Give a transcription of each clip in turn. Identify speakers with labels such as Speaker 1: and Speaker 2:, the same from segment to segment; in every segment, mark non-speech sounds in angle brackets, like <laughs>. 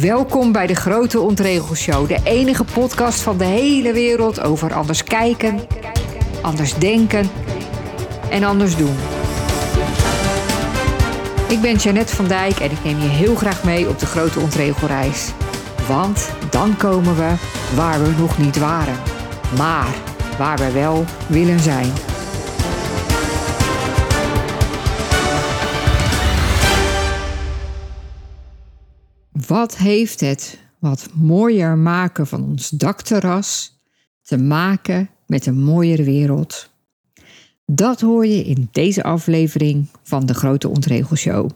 Speaker 1: Welkom bij de Grote Ontregelshow, de enige podcast van de hele wereld over anders kijken, anders denken en anders doen. Ik ben Jeannette van Dijk en ik neem je heel graag mee op de Grote Ontregelreis. Want dan komen we waar we nog niet waren, maar waar we wel willen zijn. Wat heeft het wat mooier maken van ons dakterras te maken met een mooiere wereld? Dat hoor je in deze aflevering van de Grote Ontregelshow.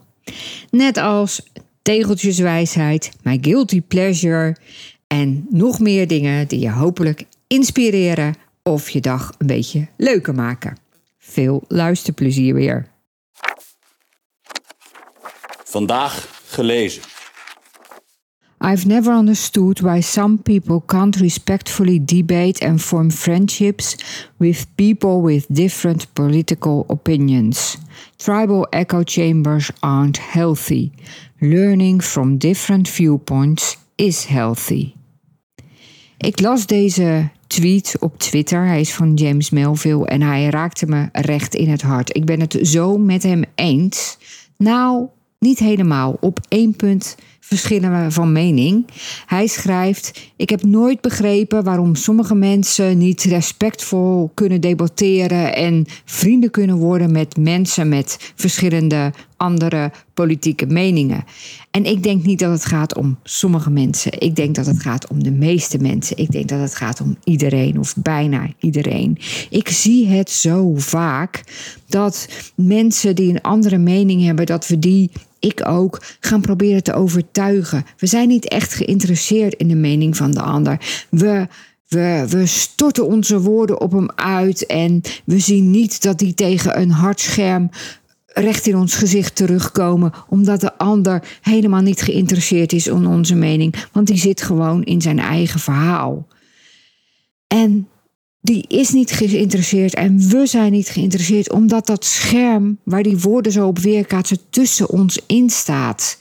Speaker 1: Net als tegeltjeswijsheid, my guilty pleasure en nog meer dingen die je hopelijk inspireren of je dag een beetje leuker maken. Veel luisterplezier weer.
Speaker 2: Vandaag gelezen.
Speaker 1: I've never understood why some people can't respectfully debate and form friendships with people with different political opinions. Tribal echo chambers aren't healthy. Learning from different viewpoints is healthy. Ik las deze tweet op Twitter. Hij is van James Melville en hij raakte me recht in het hart. Ik ben het zo met hem eens. Nou, niet helemaal. Op één punt verschillen we van mening. Hij schrijft: Ik heb nooit begrepen waarom sommige mensen niet respectvol kunnen debatteren en vrienden kunnen worden met mensen met verschillende andere politieke meningen. En ik denk niet dat het gaat om sommige mensen. Ik denk dat het gaat om de meeste mensen. Ik denk dat het gaat om iedereen of bijna iedereen. Ik zie het zo vaak dat mensen die een andere mening hebben, dat we die ik ook, gaan proberen te overtuigen. We zijn niet echt geïnteresseerd in de mening van de ander. We, we, we storten onze woorden op hem uit en we zien niet dat die tegen een hard scherm recht in ons gezicht terugkomen, omdat de ander helemaal niet geïnteresseerd is in onze mening, want die zit gewoon in zijn eigen verhaal. En die is niet geïnteresseerd en we zijn niet geïnteresseerd omdat dat scherm waar die woorden zo op weerkaatsen tussen ons in staat.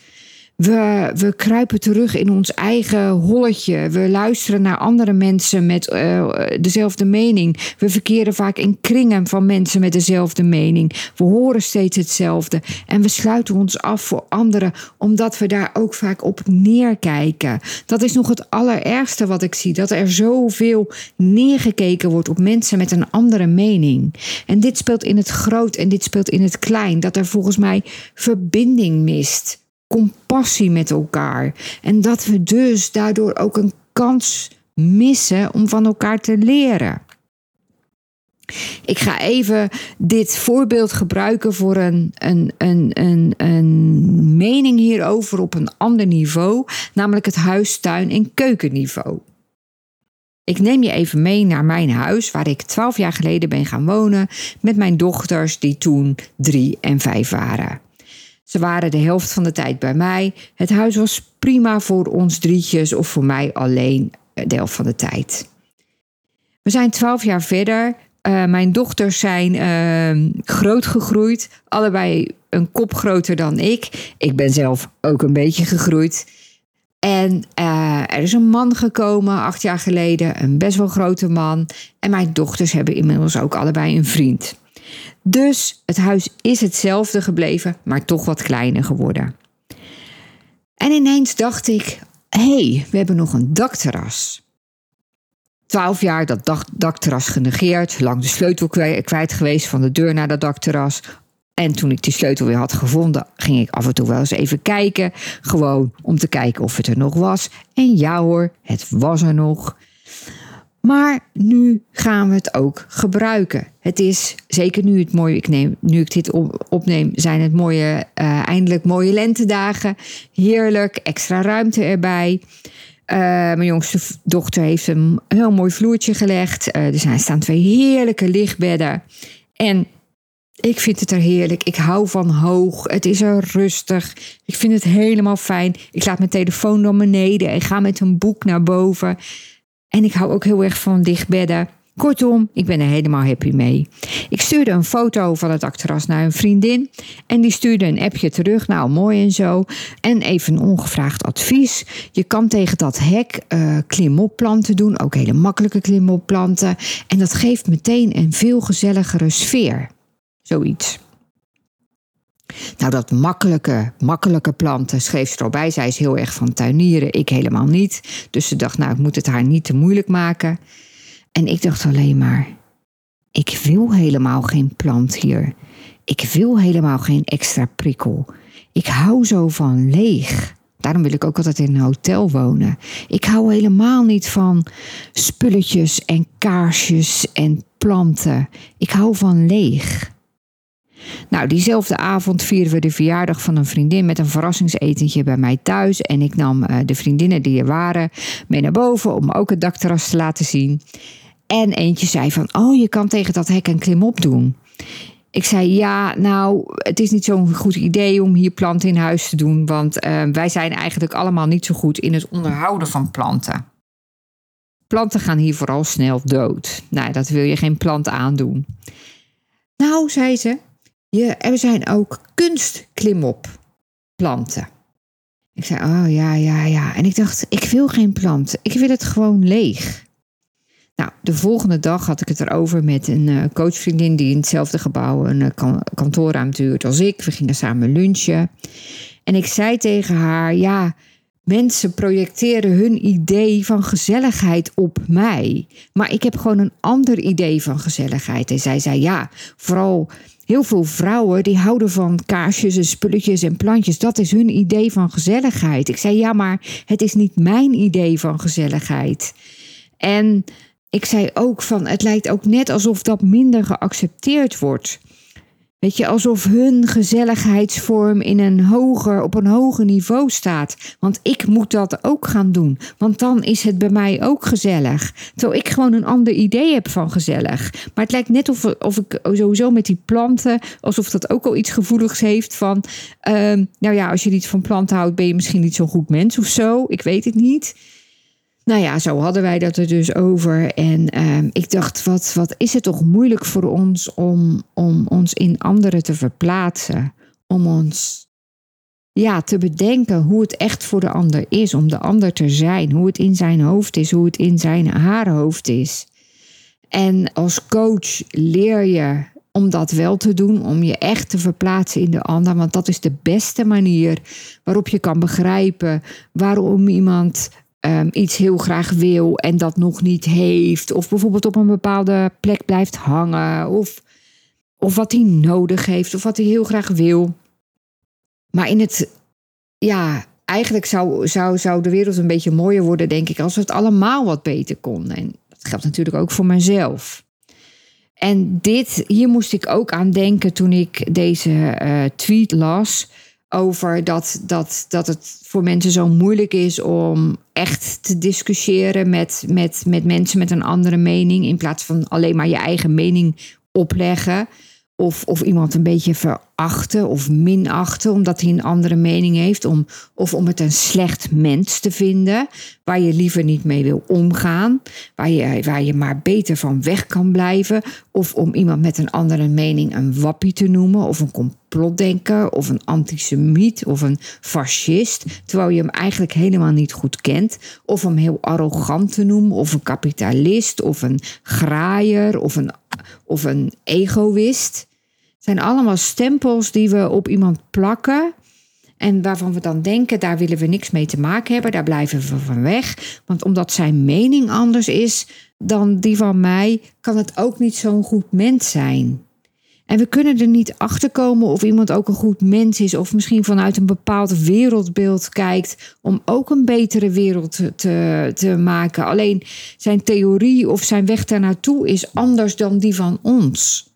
Speaker 1: We, kruipen terug in ons eigen holletje. We luisteren naar andere mensen met uh, dezelfde mening. We verkeren vaak in kringen van mensen met dezelfde mening. We horen steeds hetzelfde. En we sluiten ons af voor anderen, omdat we daar ook vaak op neerkijken. Dat is nog het allerergste wat ik zie: dat er zoveel neergekeken wordt op mensen met een andere mening. En dit speelt in het groot en dit speelt in het klein. Dat er volgens mij verbinding mist compassie met elkaar. En dat we dus daardoor ook een kans missen om van elkaar te leren. Ik ga even dit voorbeeld gebruiken voor een, een, een, een, een mening hierover op een ander niveau, namelijk het huis, tuin en keukenniveau. Ik neem je even mee naar mijn huis, waar ik twaalf jaar geleden ben gaan wonen, met mijn dochters, die toen drie en vijf waren. Ze waren de helft van de tijd bij mij. Het huis was prima voor ons drietjes of voor mij alleen de helft van de tijd. We zijn twaalf jaar verder. Uh, mijn dochters zijn uh, groot gegroeid. Allebei een kop groter dan ik. Ik ben zelf ook een beetje gegroeid. En uh, er is een man gekomen acht jaar geleden, een best wel grote man. En mijn dochters hebben inmiddels ook allebei een vriend. Dus het huis is hetzelfde gebleven, maar toch wat kleiner geworden. En ineens dacht ik: hé, hey, we hebben nog een dakterras. Twaalf jaar dat dakterras genegeerd, lang de sleutel kwijt geweest van de deur naar dat dakterras. En toen ik die sleutel weer had gevonden, ging ik af en toe wel eens even kijken. Gewoon om te kijken of het er nog was. En ja hoor, het was er nog. Maar nu gaan we het ook gebruiken. Het is, zeker nu, het mooie, ik neem, nu ik dit opneem, zijn het mooie, uh, eindelijk mooie lentedagen. Heerlijk, extra ruimte erbij. Uh, mijn jongste dochter heeft een heel mooi vloertje gelegd. Uh, er zijn, staan twee heerlijke lichtbedden. En ik vind het er heerlijk. Ik hou van hoog. Het is er rustig. Ik vind het helemaal fijn. Ik laat mijn telefoon naar beneden en ga met een boek naar boven. En ik hou ook heel erg van dichtbedden. Kortom, ik ben er helemaal happy mee. Ik stuurde een foto van het dakterras naar een vriendin en die stuurde een appje terug. Nou, mooi en zo. En even een ongevraagd advies. Je kan tegen dat hek uh, klimopplanten doen, ook hele makkelijke klimopplanten. En dat geeft meteen een veel gezelligere sfeer. Zoiets. Nou, dat makkelijke, makkelijke planten schreef ze erbij. Zij is heel erg van tuinieren, ik helemaal niet. Dus ze dacht, nou, ik moet het haar niet te moeilijk maken. En ik dacht alleen maar, ik wil helemaal geen plant hier. Ik wil helemaal geen extra prikkel. Ik hou zo van leeg. Daarom wil ik ook altijd in een hotel wonen. Ik hou helemaal niet van spulletjes en kaarsjes en planten. Ik hou van leeg. Nou, diezelfde avond vierden we de verjaardag van een vriendin met een verrassingsetentje bij mij thuis. En ik nam uh, de vriendinnen die er waren mee naar boven om ook het dakterras te laten zien. En eentje zei van, oh, je kan tegen dat hek een klimop doen. Ik zei, ja, nou, het is niet zo'n goed idee om hier planten in huis te doen. Want uh, wij zijn eigenlijk allemaal niet zo goed in het onderhouden van planten. Planten gaan hier vooral snel dood. Nou, dat wil je geen plant aandoen. Nou, zei ze, je, er zijn ook kunstklimop-planten. Ik zei, oh ja, ja, ja. En ik dacht, ik wil geen planten. Ik wil het gewoon leeg. Nou, de volgende dag had ik het erover met een uh, coachvriendin die in hetzelfde gebouw een uh, kantoorruimte huurt als ik. We gingen samen lunchen. En ik zei tegen haar: Ja, mensen projecteren hun idee van gezelligheid op mij. Maar ik heb gewoon een ander idee van gezelligheid. En zij zei: Ja, vooral Heel veel vrouwen die houden van kaarsjes en spulletjes en plantjes. Dat is hun idee van gezelligheid. Ik zei ja, maar het is niet mijn idee van gezelligheid. En ik zei ook van het lijkt ook net alsof dat minder geaccepteerd wordt. Weet je, alsof hun gezelligheidsvorm in een hoger, op een hoger niveau staat. Want ik moet dat ook gaan doen. Want dan is het bij mij ook gezellig. Terwijl ik gewoon een ander idee heb van gezellig. Maar het lijkt net of, of ik sowieso met die planten, alsof dat ook al iets gevoeligs heeft van. Uh, nou ja, als je niet van planten houdt, ben je misschien niet zo'n goed mens of zo. Ik weet het niet. Nou ja, zo hadden wij dat er dus over. En ehm, ik dacht, wat, wat is het toch moeilijk voor ons om, om ons in anderen te verplaatsen. Om ons ja, te bedenken hoe het echt voor de ander is. Om de ander te zijn. Hoe het in zijn hoofd is. Hoe het in zijn haar hoofd is. En als coach leer je om dat wel te doen, om je echt te verplaatsen in de ander. Want dat is de beste manier waarop je kan begrijpen waarom iemand um, iets heel graag wil en dat nog niet heeft. Of bijvoorbeeld op een bepaalde plek blijft hangen. Of, of wat hij nodig heeft. Of wat hij heel graag wil. Maar in het, ja, eigenlijk zou, zou, zou de wereld een beetje mooier worden, denk ik, als we het allemaal wat beter konden. En dat geldt natuurlijk ook voor mezelf. En dit, hier moest ik ook aan denken toen ik deze uh, tweet las over dat, dat, dat het voor mensen zo moeilijk is om echt te discussiëren met, met, met mensen met een andere mening. In plaats van alleen maar je eigen mening opleggen. Of, of iemand een beetje verachten of minachten omdat hij een andere mening heeft. Om, of om het een slecht mens te vinden waar je liever niet mee wil omgaan. Waar je, waar je maar beter van weg kan blijven. Of om iemand met een andere mening een wappie te noemen. Of een complotdenker. Of een antisemiet. Of een fascist. Terwijl je hem eigenlijk helemaal niet goed kent. Of hem heel arrogant te noemen. Of een kapitalist. Of een graaier. Of een, of een egoïst zijn allemaal stempels die we op iemand plakken. En waarvan we dan denken, daar willen we niks mee te maken hebben, daar blijven we van weg. Want omdat zijn mening anders is dan die van mij, kan het ook niet zo'n goed mens zijn. En we kunnen er niet achter komen of iemand ook een goed mens is, of misschien vanuit een bepaald wereldbeeld kijkt, om ook een betere wereld te, te, maken. Alleen zijn theorie of zijn weg daar naartoe is anders dan die van ons.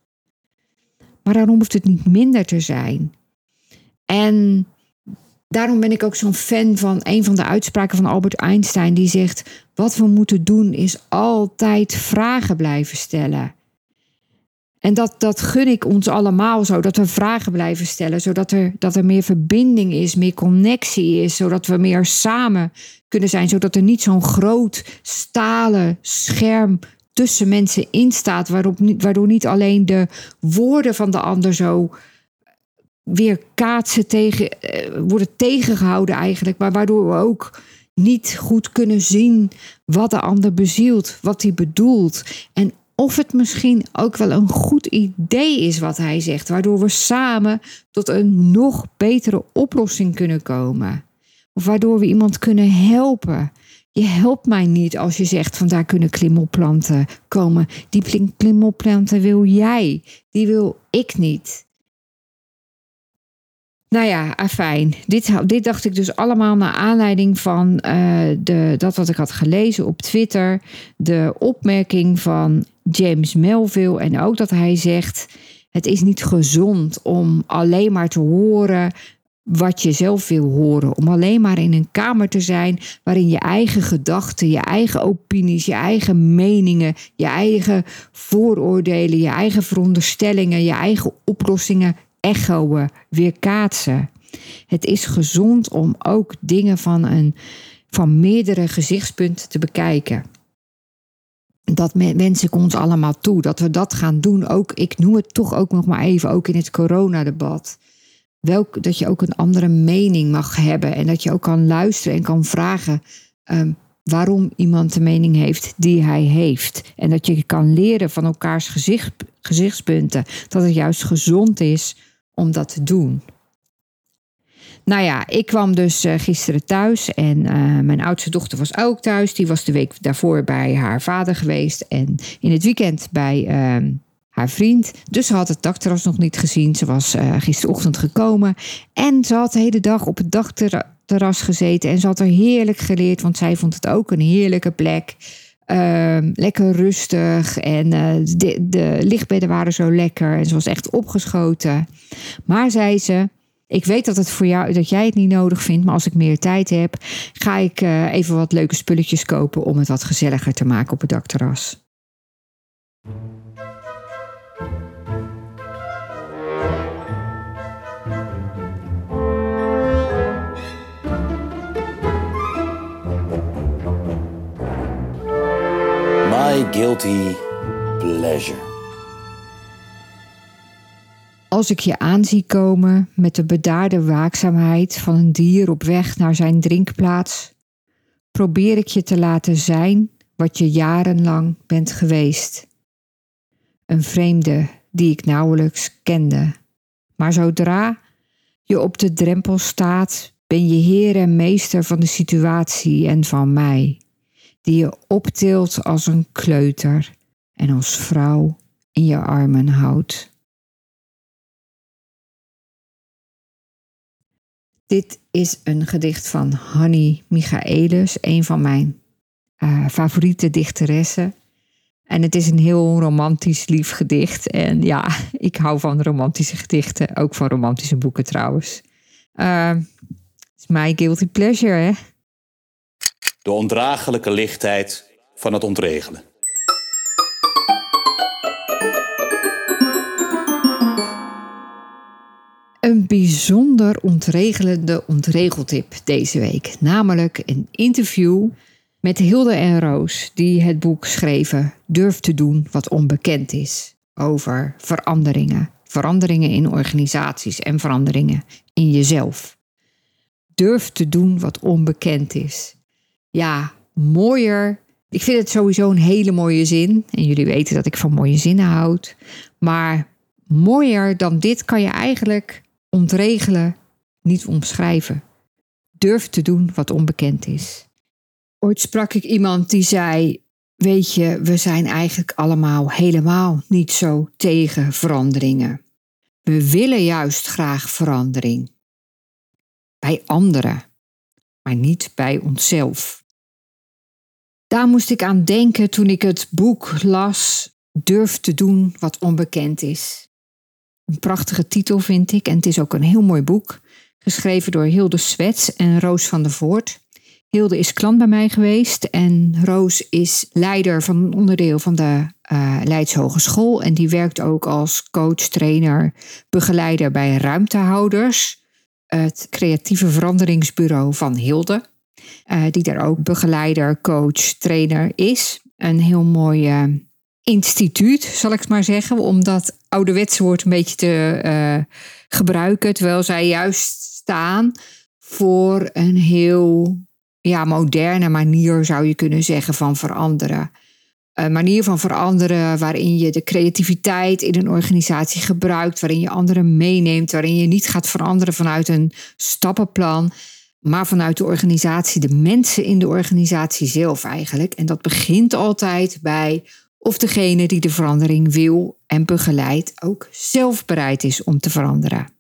Speaker 1: Maar daarom hoeft het niet minder te zijn. En daarom ben ik ook zo'n fan van een van de uitspraken van Albert Einstein, die zegt: Wat we moeten doen is altijd vragen blijven stellen. En dat, dat gun ik ons allemaal zo, dat we vragen blijven stellen, zodat er, dat er meer verbinding is, meer connectie is, zodat we meer samen kunnen zijn, zodat er niet zo'n groot stalen scherm tussen mensen instaat, waarop, waardoor niet alleen de woorden van de ander zo weer kaatsen tegen, eh, worden tegengehouden eigenlijk, maar waardoor we ook niet goed kunnen zien wat de ander bezielt, wat hij bedoelt. En of het misschien ook wel een goed idee is wat hij zegt, waardoor we samen tot een nog betere oplossing kunnen komen. Of waardoor we iemand kunnen helpen. Je helpt mij niet als je zegt van daar kunnen klimoplanten komen. Die klimoplanten wil jij, die wil ik niet. Nou ja, fijn. Dit, dit dacht ik dus allemaal naar aanleiding van uh, de, dat wat ik had gelezen op Twitter. De opmerking van James Melville. En ook dat hij zegt: Het is niet gezond om alleen maar te horen wat je zelf wil horen. Om alleen maar in een kamer te zijn waarin je eigen gedachten, je eigen opinies, je eigen meningen, je eigen vooroordelen, je eigen veronderstellingen, je eigen oplossingen echoen, weerkaatsen. Het is gezond om ook dingen van, een, van meerdere gezichtspunten te bekijken. Dat wens ik ons allemaal toe, dat we dat gaan doen. Ook, ik noem het toch ook nog maar even, ook in het coronadebat. Welk, dat je ook een andere mening mag hebben en dat je ook kan luisteren en kan vragen um, waarom iemand de mening heeft die hij heeft. En dat je kan leren van elkaars gezicht, gezichtspunten. Dat het juist gezond is om dat te doen. Nou ja, ik kwam dus uh, gisteren thuis en uh, mijn oudste dochter was ook thuis. Die was de week daarvoor bij haar vader geweest en in het weekend bij uh, haar vriend. Dus ze had het dakterras nog niet gezien. Ze was uh, gisterochtend gekomen en ze had de hele dag op het dakterras gezeten. En ze had er heerlijk geleerd, want zij vond het ook een heerlijke plek. Ehm, lekker rustig en de, de lichtbedden waren zo lekker en ze was echt opgeschoten. Maar zei ze, ik weet dat het voor jou dat jij het niet nodig vindt, maar als ik meer tijd heb, ga ik uh, even wat leuke spulletjes kopen om het wat gezelliger te maken op het dakterras.
Speaker 2: My guilty pleasure.
Speaker 1: Als ik je aanzie komen met de bedaarde waakzaamheid van een dier op weg naar zijn drinkplaats, probeer ik je te laten zijn wat je jarenlang bent geweest. Een vreemde die ik nauwelijks kende. Maar zodra je op de drempel staat, ben je heer en meester van de situatie en van mij die je optilt als een kleuter en als vrouw in je armen houdt. Dit is een gedicht van Hanny Michaelis, een van mijn uh, favoriete dichteressen. En het is een heel romantisch lief gedicht. En ja, <laughs> ik hou van romantische gedichten, ook van romantische boeken trouwens. Uh, het is my guilty pleasure, hè?
Speaker 2: de ondraaglijke lichtheid van het ontregelen.
Speaker 1: Een bijzonder ontregelende ontregeltip deze week, namelijk een interview met Hilde en Roos, die het boek schreven Durf te doen wat onbekend is over veranderingen. Veranderingen in organisaties en veranderingen in jezelf. Durf te doen wat onbekend is ja, mooier. Ik vind het sowieso een hele mooie zin. En jullie weten dat ik van mooie zinnen houd. Maar mooier dan dit kan je eigenlijk ontregelen, niet omschrijven. Durf te doen wat onbekend is. Ooit sprak ik iemand die zei: Weet je, we zijn eigenlijk allemaal helemaal niet zo tegen veranderingen. We willen juist graag verandering. Bij anderen, maar niet bij onszelf. Daar moest ik aan denken toen ik het boek las Durf te doen wat onbekend is. Een prachtige titel vind ik en het is ook een heel mooi boek. Geschreven door Hilde Swets en Roos van der Voort. Hilde is klant bij mij geweest en Roos is leider van een onderdeel van de uh, Leids Hogeschool. En die werkt ook als coach, trainer, begeleider bij Ruimtehouders. Het creatieve veranderingsbureau van Hilde. Uh, die daar ook begeleider, coach, trainer is. een heel mooi eh, instituut, zal ik maar zeggen, om dat ouderwetse woord een beetje te uh, gebruiken. Terwijl zij juist staan voor een heel ja, moderne manier, zou je kunnen zeggen, van veranderen. Een manier van veranderen waarin je de creativiteit in een organisatie gebruikt, waarin je anderen meeneemt, waarin je niet gaat veranderen vanuit een stappenplan, maar vanuit de organisatie, de mensen in de organisatie zelf eigenlijk. En dat begint altijd bij of degene die de verandering wil en begeleidt ook zelf bereid is om te veranderen.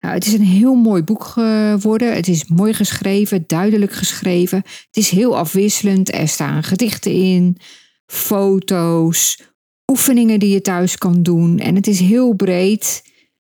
Speaker 1: Nou, het is een heel mooi boek geworden. Het is mooi geschreven, duidelijk geschreven. Het is heel afwisselend. Er staan gedichten in, foto's, oefeningen die je thuis kan doen. En het is heel breed.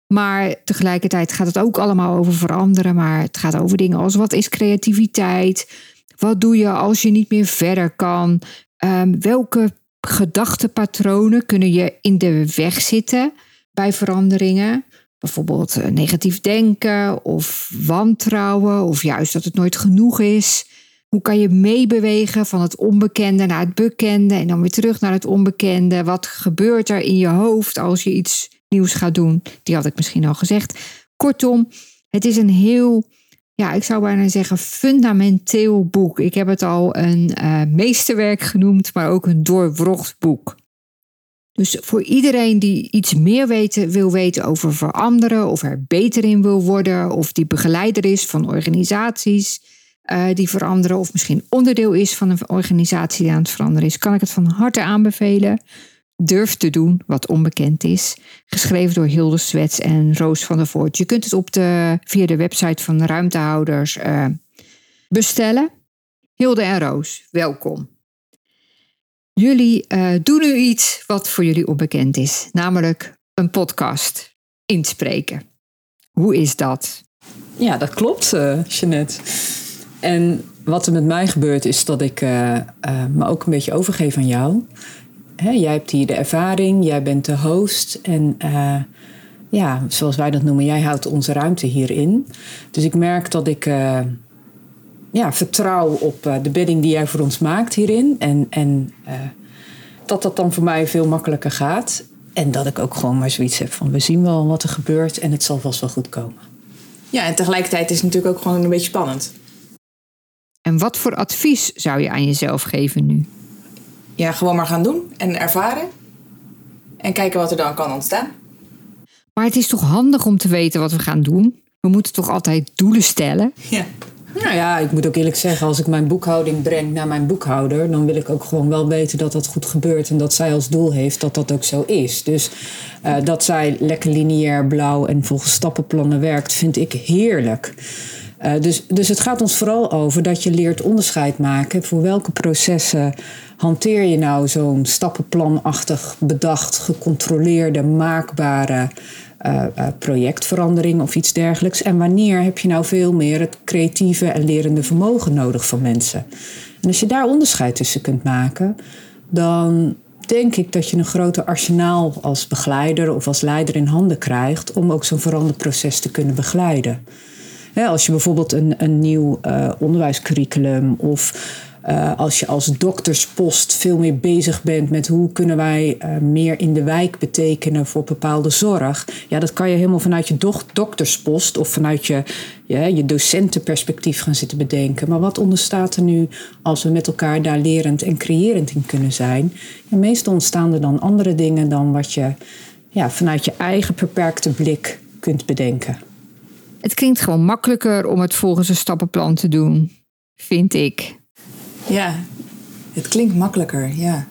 Speaker 1: Maar tegelijkertijd gaat het ook allemaal over veranderen. Maar het gaat over dingen als wat is creativiteit? Wat doe je als je niet meer verder kan? Um, welke gedachtepatronen kunnen je in de weg zitten bij veranderingen? Bijvoorbeeld eh, negatief denken of wantrouwen of juist dat het nooit genoeg is. Hoe kan je meebewegen van het onbekende naar het bekende en dan weer terug naar het onbekende? Wat gebeurt er in je hoofd als je iets nieuws gaat doen? Die had ik misschien al gezegd. Kortom, het is een heel, ja, ik zou bijna zeggen, fundamenteel boek. Ik heb het al een uh, meesterwerk genoemd, maar ook een doorwrocht boek. Dus voor iedereen die iets meer weten, wil weten over veranderen, of er beter in wil worden, of die begeleider is van organisaties uh, die veranderen, of misschien onderdeel is van een organisatie die aan het veranderen is, kan ik het van harte aanbevelen. Durf te doen wat onbekend is. Geschreven door Hilde Swets en Roos van der Voort. Je kunt het op de, via de website van de ruimtehouders uh, bestellen. Hilde en Roos, welkom. Jullie uh, doen nu iets wat voor jullie onbekend is, namelijk een podcast inspreken. Hoe is dat?
Speaker 3: Ja, dat klopt, uh, Jeanette. En wat er met mij gebeurt is dat ik uh, me ook een beetje overgeef aan jou. Hè, jij hebt hier de ervaring, jij bent de host en ja, zoals wij dat noemen, jij houdt onze ruimte hierin. Dus ik merk dat ik ja, vertrouw op uh, de bedding die jij voor ons maakt hierin. En, en uh, dat dat dan voor mij veel makkelijker gaat. En dat ik ook gewoon maar zoiets heb van we zien wel wat er gebeurt en het zal vast wel goed komen.
Speaker 4: Ja, en tegelijkertijd is het natuurlijk ook gewoon een beetje spannend.
Speaker 1: En wat voor advies zou je aan jezelf geven nu?
Speaker 4: Ja, gewoon maar gaan doen en ervaren. En kijken wat er dan kan ontstaan.
Speaker 1: Maar het is toch handig om te weten wat we gaan doen? We moeten toch altijd doelen stellen?
Speaker 4: Ja.
Speaker 3: Nou ja, ik moet ook eerlijk zeggen, als ik mijn boekhouding breng naar mijn boekhouder, dan wil ik ook gewoon wel weten dat dat goed gebeurt en dat zij als doel heeft dat dat ook zo is. Dus uh, dat zij lekker lineair blauw en volgens stappenplannen werkt, vind ik heerlijk. Uh, dus, dus het gaat ons vooral over dat je leert onderscheid maken voor welke processen hanteer je nou zo'n stappenplanachtig bedacht, gecontroleerde, maakbare uh, uh, projectverandering of iets dergelijks. En wanneer heb je nou veel meer het creatieve en lerende vermogen nodig van mensen? En als je daar onderscheid tussen kunt maken, dan denk ik dat je een groter arsenaal als begeleider of als leider in handen krijgt om ook zo'n veranderproces te kunnen begeleiden. als je bijvoorbeeld een, een nieuw uh, onderwijscurriculum of uh, als je als dokterspost veel meer bezig bent met hoe kunnen wij uh, meer in de wijk betekenen voor bepaalde zorg. Ja, dat kan je helemaal vanuit je dokterspost of vanuit je, je docentenperspectief gaan zitten bedenken. Maar wat onderstaat er nu als we met elkaar daar lerend en creërend in kunnen zijn? Ja, meestal ontstaan er dan andere dingen dan wat je ja, vanuit je eigen beperkte blik kunt bedenken.
Speaker 1: Het klinkt gewoon makkelijker om het volgens een stappenplan te doen, vind ik.
Speaker 4: Ja, het klinkt makkelijker, ja.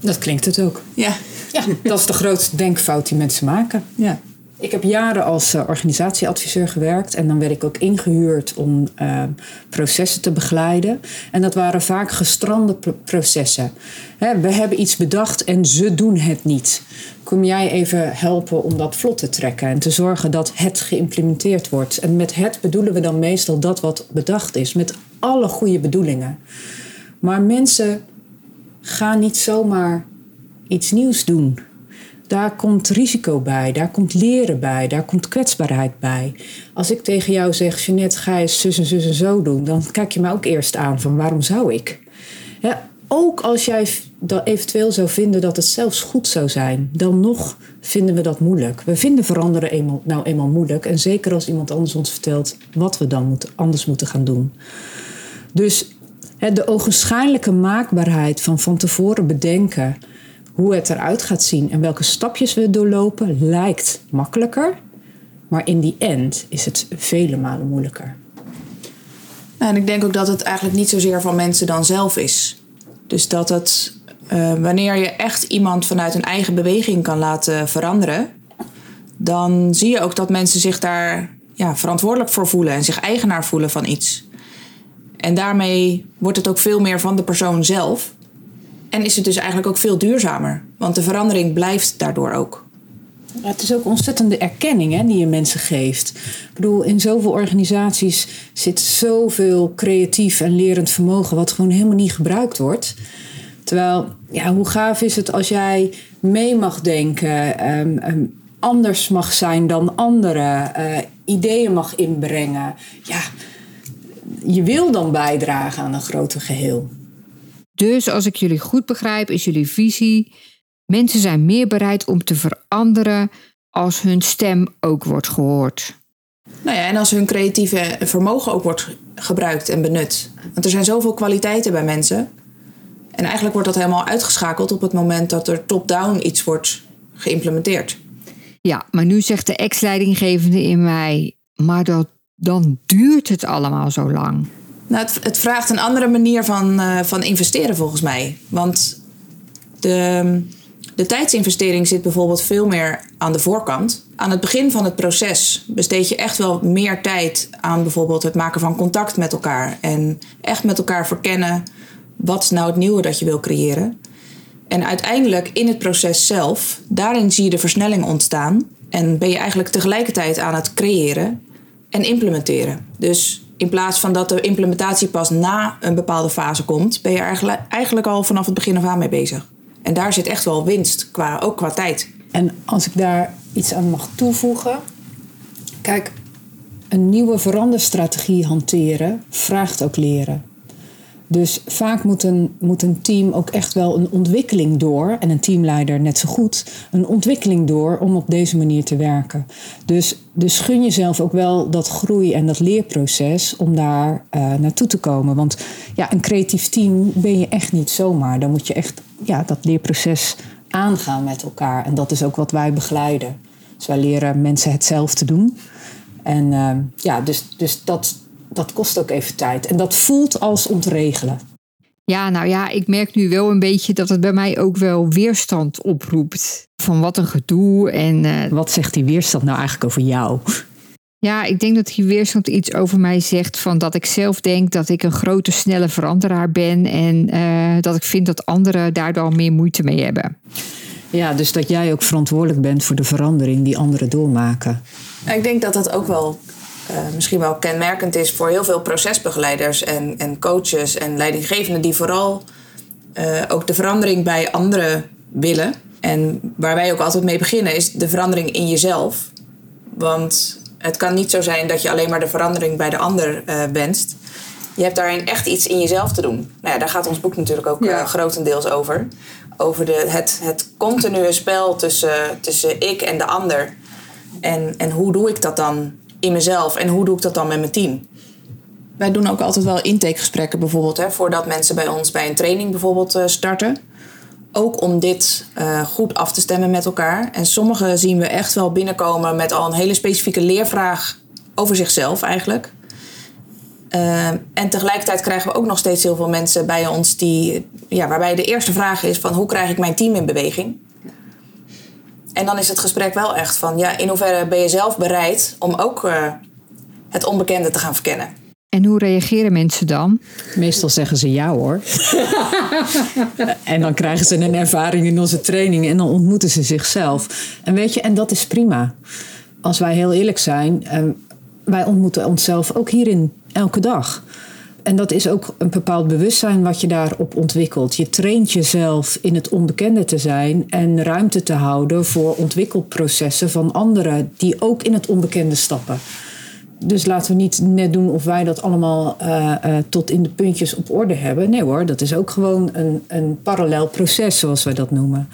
Speaker 3: Dat klinkt het ook.
Speaker 4: Ja.
Speaker 3: ja dat is de grootste denkfout die mensen maken.
Speaker 4: Ja.
Speaker 3: Ik heb jaren als uh, organisatieadviseur gewerkt en dan werd ik ook ingehuurd om uh, processen te begeleiden. En dat waren vaak gestrande processen. Hè, we hebben iets bedacht en ze doen het niet. Kom jij even helpen om dat vlot te trekken en te zorgen dat het geïmplementeerd wordt? En met het bedoelen we dan meestal dat wat bedacht is, met alle goede bedoelingen. Maar mensen gaan niet zomaar iets nieuws doen. Daar komt risico bij, daar komt leren bij, daar komt kwetsbaarheid bij. Als ik tegen jou zeg, Jeanette, ga eens zus en zus en zo doen, dan kijk je me ook eerst aan van waarom zou ik? Ja, ook als jij eventueel zou vinden dat het zelfs goed zou zijn, dan nog vinden we dat moeilijk. We vinden veranderen eenmaal, nou eenmaal moeilijk. En zeker als iemand anders ons vertelt wat we dan moeten, anders moeten gaan doen. Dus de ogenschijnlijke maakbaarheid van van tevoren bedenken hoe het eruit gaat zien en welke stapjes we doorlopen, lijkt makkelijker. Maar in die end is het vele malen moeilijker.
Speaker 4: En ik denk ook dat het eigenlijk niet zozeer van mensen dan zelf is. Dus dat het, uh, wanneer je echt iemand vanuit een eigen beweging kan laten veranderen, dan zie je ook dat mensen zich daar ja, verantwoordelijk voor voelen en zich eigenaar voelen van iets. En daarmee wordt het ook veel meer van de persoon zelf. En is het dus eigenlijk ook veel duurzamer, want de verandering blijft daardoor ook.
Speaker 3: Het is ook ontzettende erkenning hè, die je mensen geeft. Ik bedoel, in zoveel organisaties zit zoveel creatief en lerend vermogen wat gewoon helemaal niet gebruikt wordt. Terwijl, ja, hoe gaaf is het als jij mee mag denken, um, um, anders mag zijn dan anderen, uh, ideeën mag inbrengen. Ja, je wil dan bijdragen aan een groter geheel.
Speaker 1: Dus als ik jullie goed begrijp, is jullie visie Mensen zijn meer bereid om te veranderen als hun stem ook wordt gehoord.
Speaker 4: Nou ja, en als hun creatieve vermogen ook wordt gebruikt en benut. Want er zijn zoveel kwaliteiten bij mensen. En eigenlijk wordt dat helemaal uitgeschakeld op het moment dat er top-down iets wordt geïmplementeerd.
Speaker 1: Ja, maar nu zegt de ex-leidinggevende in mij, maar dat, dan duurt het allemaal zo lang.
Speaker 4: Nou, het, vraagt een andere manier van, uh, van investeren volgens mij. Want de, de tijdsinvestering zit bijvoorbeeld veel meer aan de voorkant. Aan het begin van het proces besteed je echt wel meer tijd aan bijvoorbeeld het maken van contact met elkaar. En echt met elkaar verkennen wat is nou het nieuwe dat je wil creëren. En uiteindelijk in het proces zelf, daarin zie je de versnelling ontstaan. En ben je eigenlijk tegelijkertijd aan het creëren en implementeren. Dus in plaats van dat de implementatie pas na een bepaalde fase komt, ben je eigenlijk al vanaf het begin af aan mee bezig. En daar zit echt wel winst, qua, ook qua tijd.
Speaker 3: En als ik daar iets aan mag toevoegen. Kijk, een nieuwe veranderstrategie hanteren vraagt ook leren. Dus vaak moet een, moet een team ook echt wel een ontwikkeling door, en een teamleider net zo goed, een ontwikkeling door om op deze manier te werken. Dus, dus gun jezelf ook wel dat groei- en dat leerproces om daar uh, naartoe te komen. Want ja, een creatief team ben je echt niet zomaar. Dan moet je echt ja, dat leerproces aangaan met elkaar. En dat is ook wat wij begeleiden. Dus wij leren mensen het zelf te doen. En uh, ja, dus, dus dat, dat kost ook even tijd. En dat voelt als ontregelen.
Speaker 1: Ja, nou ja, ik merk nu wel een beetje dat het bij mij ook wel weerstand oproept. Van wat een gedoe en... Uh,
Speaker 3: wat zegt die weerstand nou eigenlijk over jou?
Speaker 1: Ja, ik denk dat die weerstand iets over mij zegt van dat ik zelf denk dat ik een grote, snelle veranderaar ben en uh, dat ik vind dat anderen daar dan meer moeite mee hebben.
Speaker 3: Ja, dus dat jij ook verantwoordelijk bent voor de verandering die anderen doormaken.
Speaker 4: Ik denk dat dat ook wel misschien wel kenmerkend is voor heel veel procesbegeleiders en, en coaches en leidinggevenden die vooral uh, ook de verandering bij anderen willen. En waar wij ook altijd mee beginnen is de verandering in jezelf. Want het kan niet zo zijn dat je alleen maar de verandering bij de ander uh, wenst. Je hebt daarin echt iets in jezelf te doen. Nou ja, daar gaat ons boek natuurlijk ook ja. grotendeels over. Over de, het, het continue spel tussen, tussen ik en de ander. En, en hoe doe ik dat dan in mezelf en hoe doe ik dat dan met mijn team? Wij doen ook altijd wel intakegesprekken bijvoorbeeld, hè, voordat mensen bij ons bij een training bijvoorbeeld uh, starten. Ook om dit uh, goed af te stemmen met elkaar. En sommigen zien we echt wel binnenkomen met al een hele specifieke leervraag over zichzelf eigenlijk. Uh, en tegelijkertijd krijgen we ook nog steeds heel veel mensen bij ons die, ja, waarbij de eerste vraag is van hoe krijg ik mijn team in beweging? En dan is het gesprek wel echt van, ja, in hoeverre ben je zelf bereid om ook uh, het onbekende te gaan verkennen?
Speaker 1: En hoe reageren mensen dan?
Speaker 3: Meestal zeggen ze ja hoor. <laughs> en dan krijgen ze een ervaring in onze training en dan ontmoeten ze zichzelf. En weet je, en dat is prima. Als wij heel eerlijk zijn, uh, wij ontmoeten onszelf ook hierin elke dag. En dat is ook een bepaald bewustzijn wat je daarop ontwikkelt. Je traint jezelf in het onbekende te zijn en ruimte te houden voor ontwikkelprocessen van anderen die ook in het onbekende stappen. dus laten we niet net doen of wij dat allemaal uh, uh, tot in de puntjes op orde hebben. Nee hoor, dat is ook gewoon een, een parallel proces, zoals wij dat noemen.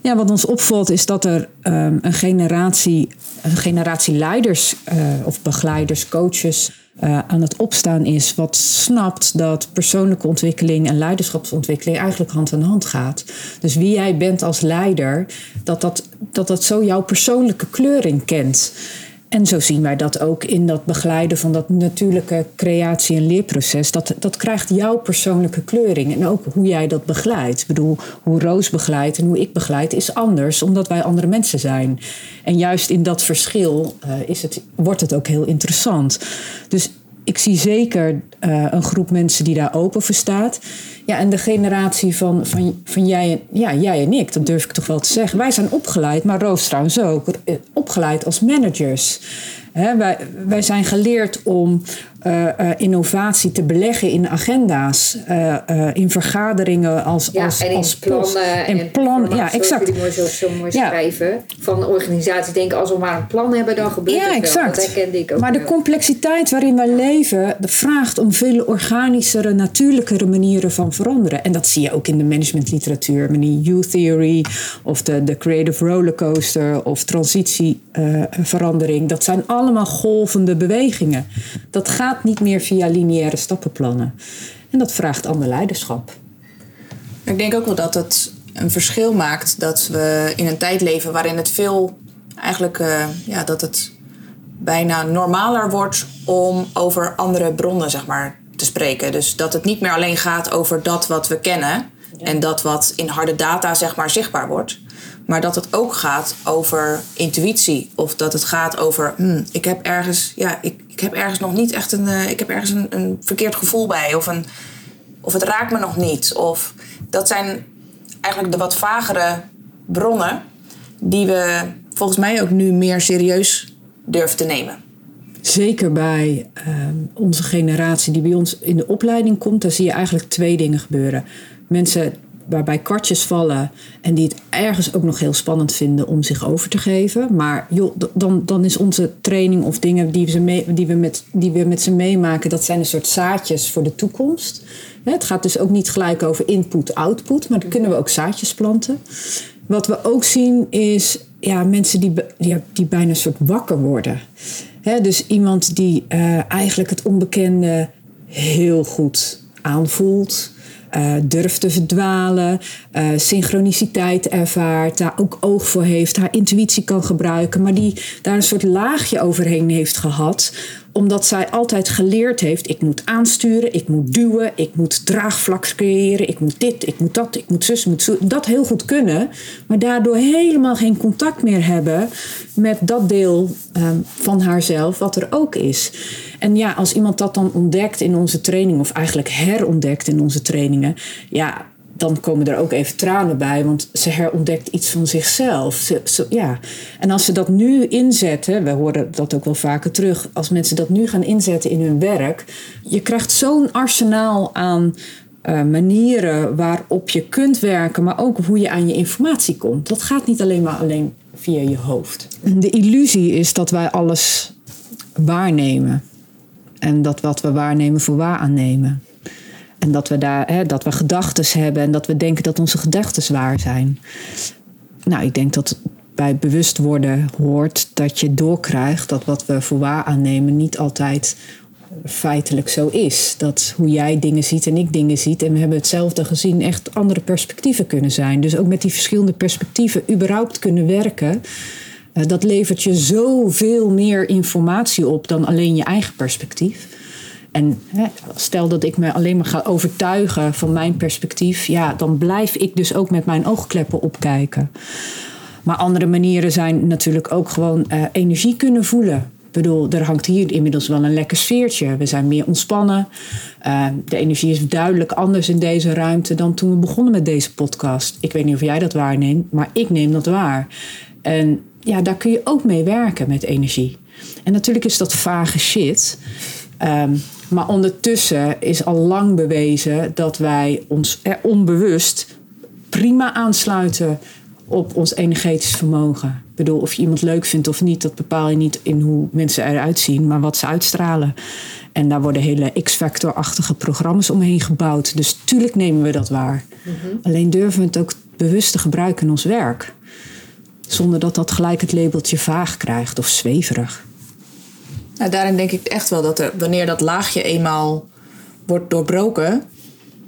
Speaker 3: Ja, wat ons opvalt is dat er um, een, generatie, een generatie leiders uh, of begeleiders, coaches aan het opstaan is. Wat snapt dat persoonlijke ontwikkeling en leiderschapsontwikkeling eigenlijk hand in hand gaat. Dus wie jij bent als leider, dat dat, dat, dat zo jouw persoonlijke kleuring kent. En zo zien wij dat ook in dat begeleiden van dat natuurlijke creatie- en leerproces. Dat, dat krijgt jouw persoonlijke kleuring. En ook hoe jij dat begeleidt. Ik bedoel, hoe Roos begeleidt en hoe ik begeleid is anders, omdat wij andere mensen zijn. En juist in dat verschil uh, is het, wordt het ook heel interessant. Dus ik zie zeker uh, een groep mensen die daar open voor staat. Ja, en de generatie van, van, van jij, en, ja, jij en ik, dat durf ik toch wel te zeggen. Wij zijn opgeleid, maar Roos trouwens ook, eh, opgeleid als managers. He, wij, wij zijn geleerd om uh, uh, innovatie te beleggen in agenda's, uh, in vergaderingen als,
Speaker 5: ja,
Speaker 3: als,
Speaker 5: en in
Speaker 3: als
Speaker 5: plannen
Speaker 3: en,
Speaker 5: en
Speaker 3: plan, ja,
Speaker 5: exact. Die mooi zo, zo mooi
Speaker 3: Ja.
Speaker 5: schrijven. Van organisaties denken als we maar een plan hebben, dan gebeurt
Speaker 3: Ja,
Speaker 5: het wel.
Speaker 3: exact.
Speaker 5: Dat herkende ik ook.
Speaker 3: Maar de complexiteit waarin wij leven, vraagt om veel organischere, natuurlijkere manieren van veranderen. En dat zie je ook in de managementliteratuur, met die U-theory of de, de creative rollercoaster of transitieverandering. dat zijn allemaal golvende bewegingen. Dat gaat niet meer via lineaire stappenplannen. En dat vraagt ander leiderschap.
Speaker 4: Ik denk ook wel dat het een verschil maakt dat we in een tijd leven waarin het veel eigenlijk eh, ja, dat het bijna normaler wordt om over andere bronnen zeg maar, te spreken. Dus dat het niet meer alleen gaat over dat wat we kennen en dat wat in harde data zeg maar, zichtbaar wordt. Maar dat het ook gaat over intuïtie. Of dat het gaat over, hmm, ik heb ergens, ja, ik, ik heb ergens nog niet echt een, eh, ik heb ergens een, een verkeerd gevoel bij. Of, een, of het raakt me nog niet. Of dat zijn eigenlijk de wat vagere bronnen die we volgens mij ook nu meer serieus durven te nemen.
Speaker 3: Zeker bij ehm, onze generatie die bij ons in de opleiding komt, daar zie je eigenlijk twee dingen gebeuren. Mensen waarbij kwartjes vallen en die het ergens ook nog heel spannend vinden om zich over te geven. Maar joh, dan, dan is onze training of dingen die we, ze mee, die, we met, die we met ze meemaken, dat zijn een soort zaadjes voor de toekomst. Het gaat dus ook niet gelijk over input-output, maar dan kunnen we ook zaadjes planten. Wat we ook zien is ja, mensen die, die, die bijna een soort wakker worden. Hè, dus iemand die eh, eigenlijk het onbekende heel goed aanvoelt. Eh, durft te verdwalen, eh, synchroniciteit ervaart, daar ook oog voor heeft, haar intuïtie kan gebruiken, maar die daar een soort laagje overheen heeft gehad, omdat zij altijd geleerd heeft: ik moet aansturen, ik moet duwen, ik moet draagvlak creëren, ik moet dit, ik moet dat, ik moet zus, ik moet zo. Dat heel goed kunnen, maar daardoor helemaal geen contact meer hebben met dat deel ehm, van haarzelf, wat er ook is. En ja, als iemand dat dan ontdekt in onze training, of eigenlijk herontdekt in onze trainingen, ja, dan komen er ook even tranen bij, want ze herontdekt iets van zichzelf. Ze, ja. En als ze dat nu inzetten, we horen dat ook wel vaker terug, als mensen dat nu gaan inzetten in hun werk, je krijgt zo'n arsenaal aan eh, manieren waarop je kunt werken, maar ook hoe je aan je informatie komt. Dat gaat niet alleen maar alleen via je hoofd. De illusie is dat wij alles waarnemen. En dat wat we waarnemen voor waar aannemen. En dat we, daar, hè, dat we gedachten hebben en dat we denken dat onze gedachten waar zijn. Nou, ik denk dat bij bewust worden hoort dat je doorkrijgt dat wat we voor waar aannemen niet altijd feitelijk zo is. Dat hoe jij dingen ziet en ik dingen ziet en we hebben hetzelfde gezien, echt andere perspectieven kunnen zijn. Dus ook met die verschillende perspectieven überhaupt kunnen werken. eh, dat levert je zoveel meer informatie op dan alleen je eigen perspectief. En stel dat ik me alleen maar ga overtuigen van mijn perspectief, ja, dan blijf ik dus ook met mijn oogkleppen opkijken. Maar andere manieren zijn natuurlijk ook gewoon eh, energie kunnen voelen. Ik bedoel, er hangt hier inmiddels wel een lekker sfeertje. We zijn meer ontspannen. Eh, de energie is duidelijk anders in deze ruimte dan toen we begonnen met deze podcast. Ik weet niet of jij dat waarneemt, maar ik neem dat waar. En ja, daar kun je ook mee werken met energie. En natuurlijk is dat vage shit. Ehm, maar ondertussen is al lang bewezen dat wij ons er onbewust prima aansluiten op ons energetisch vermogen. Ik bedoel, of je iemand leuk vindt of niet, dat bepaal je niet in hoe mensen eruit zien, maar wat ze uitstralen. En daar worden hele X-Factor-achtige programma's omheen gebouwd. Dus tuurlijk nemen we dat waar. Alleen durven we het ook bewust te gebruiken in ons werk. Zonder dat dat gelijk het labeltje vaag krijgt of zweverig.
Speaker 4: Nou, daarin denk ik echt wel dat er, wanneer dat laagje eenmaal wordt doorbroken,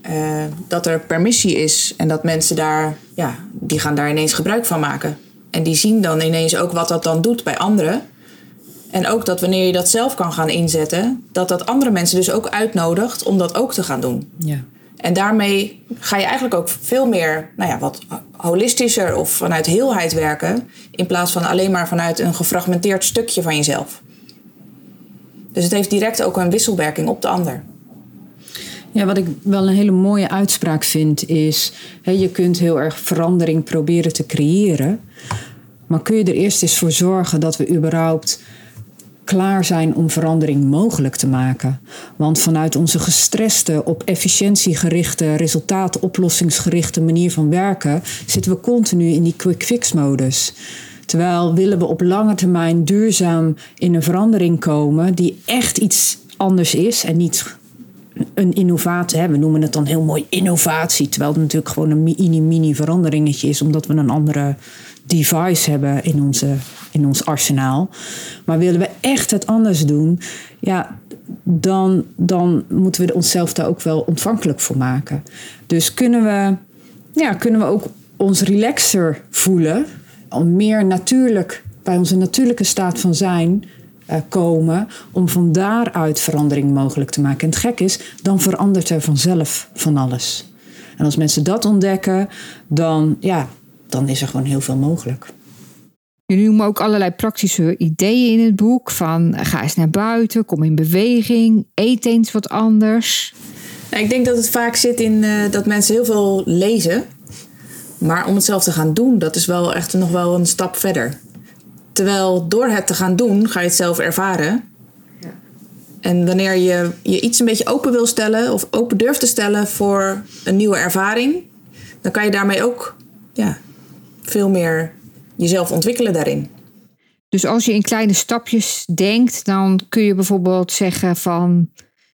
Speaker 4: eh, dat er permissie is en dat mensen daar, ja, die gaan daar ineens gebruik van maken. En die zien dan ineens ook wat dat dan doet bij anderen. En ook dat wanneer je dat zelf kan gaan inzetten, dat dat andere mensen dus ook uitnodigt om dat ook te gaan doen.
Speaker 3: Ja.
Speaker 4: En daarmee ga je eigenlijk ook veel meer, nou ja, wat holistischer of vanuit heelheid werken, in plaats van alleen maar vanuit een gefragmenteerd stukje van jezelf. Dus het heeft direct ook een wisselwerking op de ander.
Speaker 3: Ja, wat ik wel een hele mooie uitspraak vind is: je kunt heel erg verandering proberen te creëren. Maar kun je er eerst eens voor zorgen dat we überhaupt klaar zijn om verandering mogelijk te maken? Want vanuit onze gestreste, op efficiëntie gerichte, resultaat-oplossingsgerichte manier van werken zitten we continu in die quick fix modus. Terwijl willen we op lange termijn duurzaam in een verandering komen die echt iets anders is en niet een innovatie. Hè, we noemen het dan heel mooi innovatie, terwijl het natuurlijk gewoon een mini-mini veranderingetje is, omdat we een andere device hebben in, onze, in ons arsenaal. Maar willen we echt het anders doen, ja, dan, dan moeten we onszelf daar ook wel ontvankelijk voor maken. Dus kunnen we, ja, kunnen we ook ons relaxer voelen, meer natuurlijk bij onze natuurlijke staat van zijn eh, komen om van daaruit verandering mogelijk te maken. En het gek is, dan verandert er vanzelf van alles. En als mensen dat ontdekken, dan, ja, dan is er gewoon heel veel mogelijk.
Speaker 1: Jullie noemen ook allerlei praktische ideeën in het boek. Van ga eens naar buiten, kom in beweging, eet eens wat anders.
Speaker 4: Nou, ik denk dat het vaak zit in eh, dat mensen heel veel lezen. Maar om het zelf te gaan doen, dat is wel echt nog wel een stap verder. Terwijl door het te gaan doen, ga je het zelf ervaren. En wanneer je je iets een beetje open wil stellen of open durft te stellen voor een nieuwe ervaring, dan kan je daarmee ook ja, veel meer jezelf ontwikkelen daarin.
Speaker 1: Dus als je in kleine stapjes denkt, dan kun je bijvoorbeeld zeggen van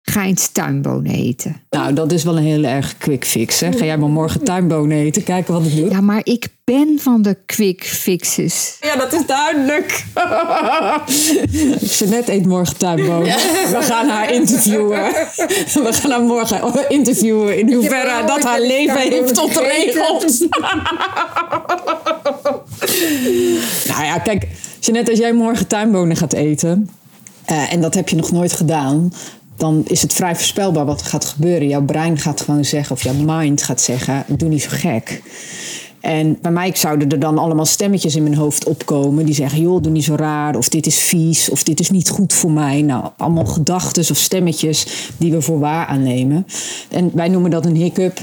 Speaker 1: ga eens tuinbonen eten.
Speaker 3: Nou, dat is wel een heel erg quick fix. Hè? Ga jij maar morgen tuinbonen eten, kijken wat ik doe.
Speaker 1: Ja, maar ik ben van de quick fixes.
Speaker 3: Ja, dat is duidelijk. <laughs> Jeanette eet morgen tuinbonen. We gaan haar interviewen. We gaan haar morgen interviewen in hoeverre dat haar leven heeft ontregeld. <laughs> nou ja, kijk, Jeanette, als jij morgen tuinbonen gaat eten... Uh, en dat heb je nog nooit gedaan dan is het vrij voorspelbaar wat er gaat gebeuren. Jouw brein gaat gewoon zeggen, of jouw mind gaat zeggen: doe niet zo gek. En bij mij zouden er dan allemaal stemmetjes in mijn hoofd opkomen die zeggen: joh, doe niet zo raar, of dit is vies, of dit is niet goed voor mij. Nou, allemaal gedachten of stemmetjes die we voor waar aannemen. En wij noemen dat een hiccup.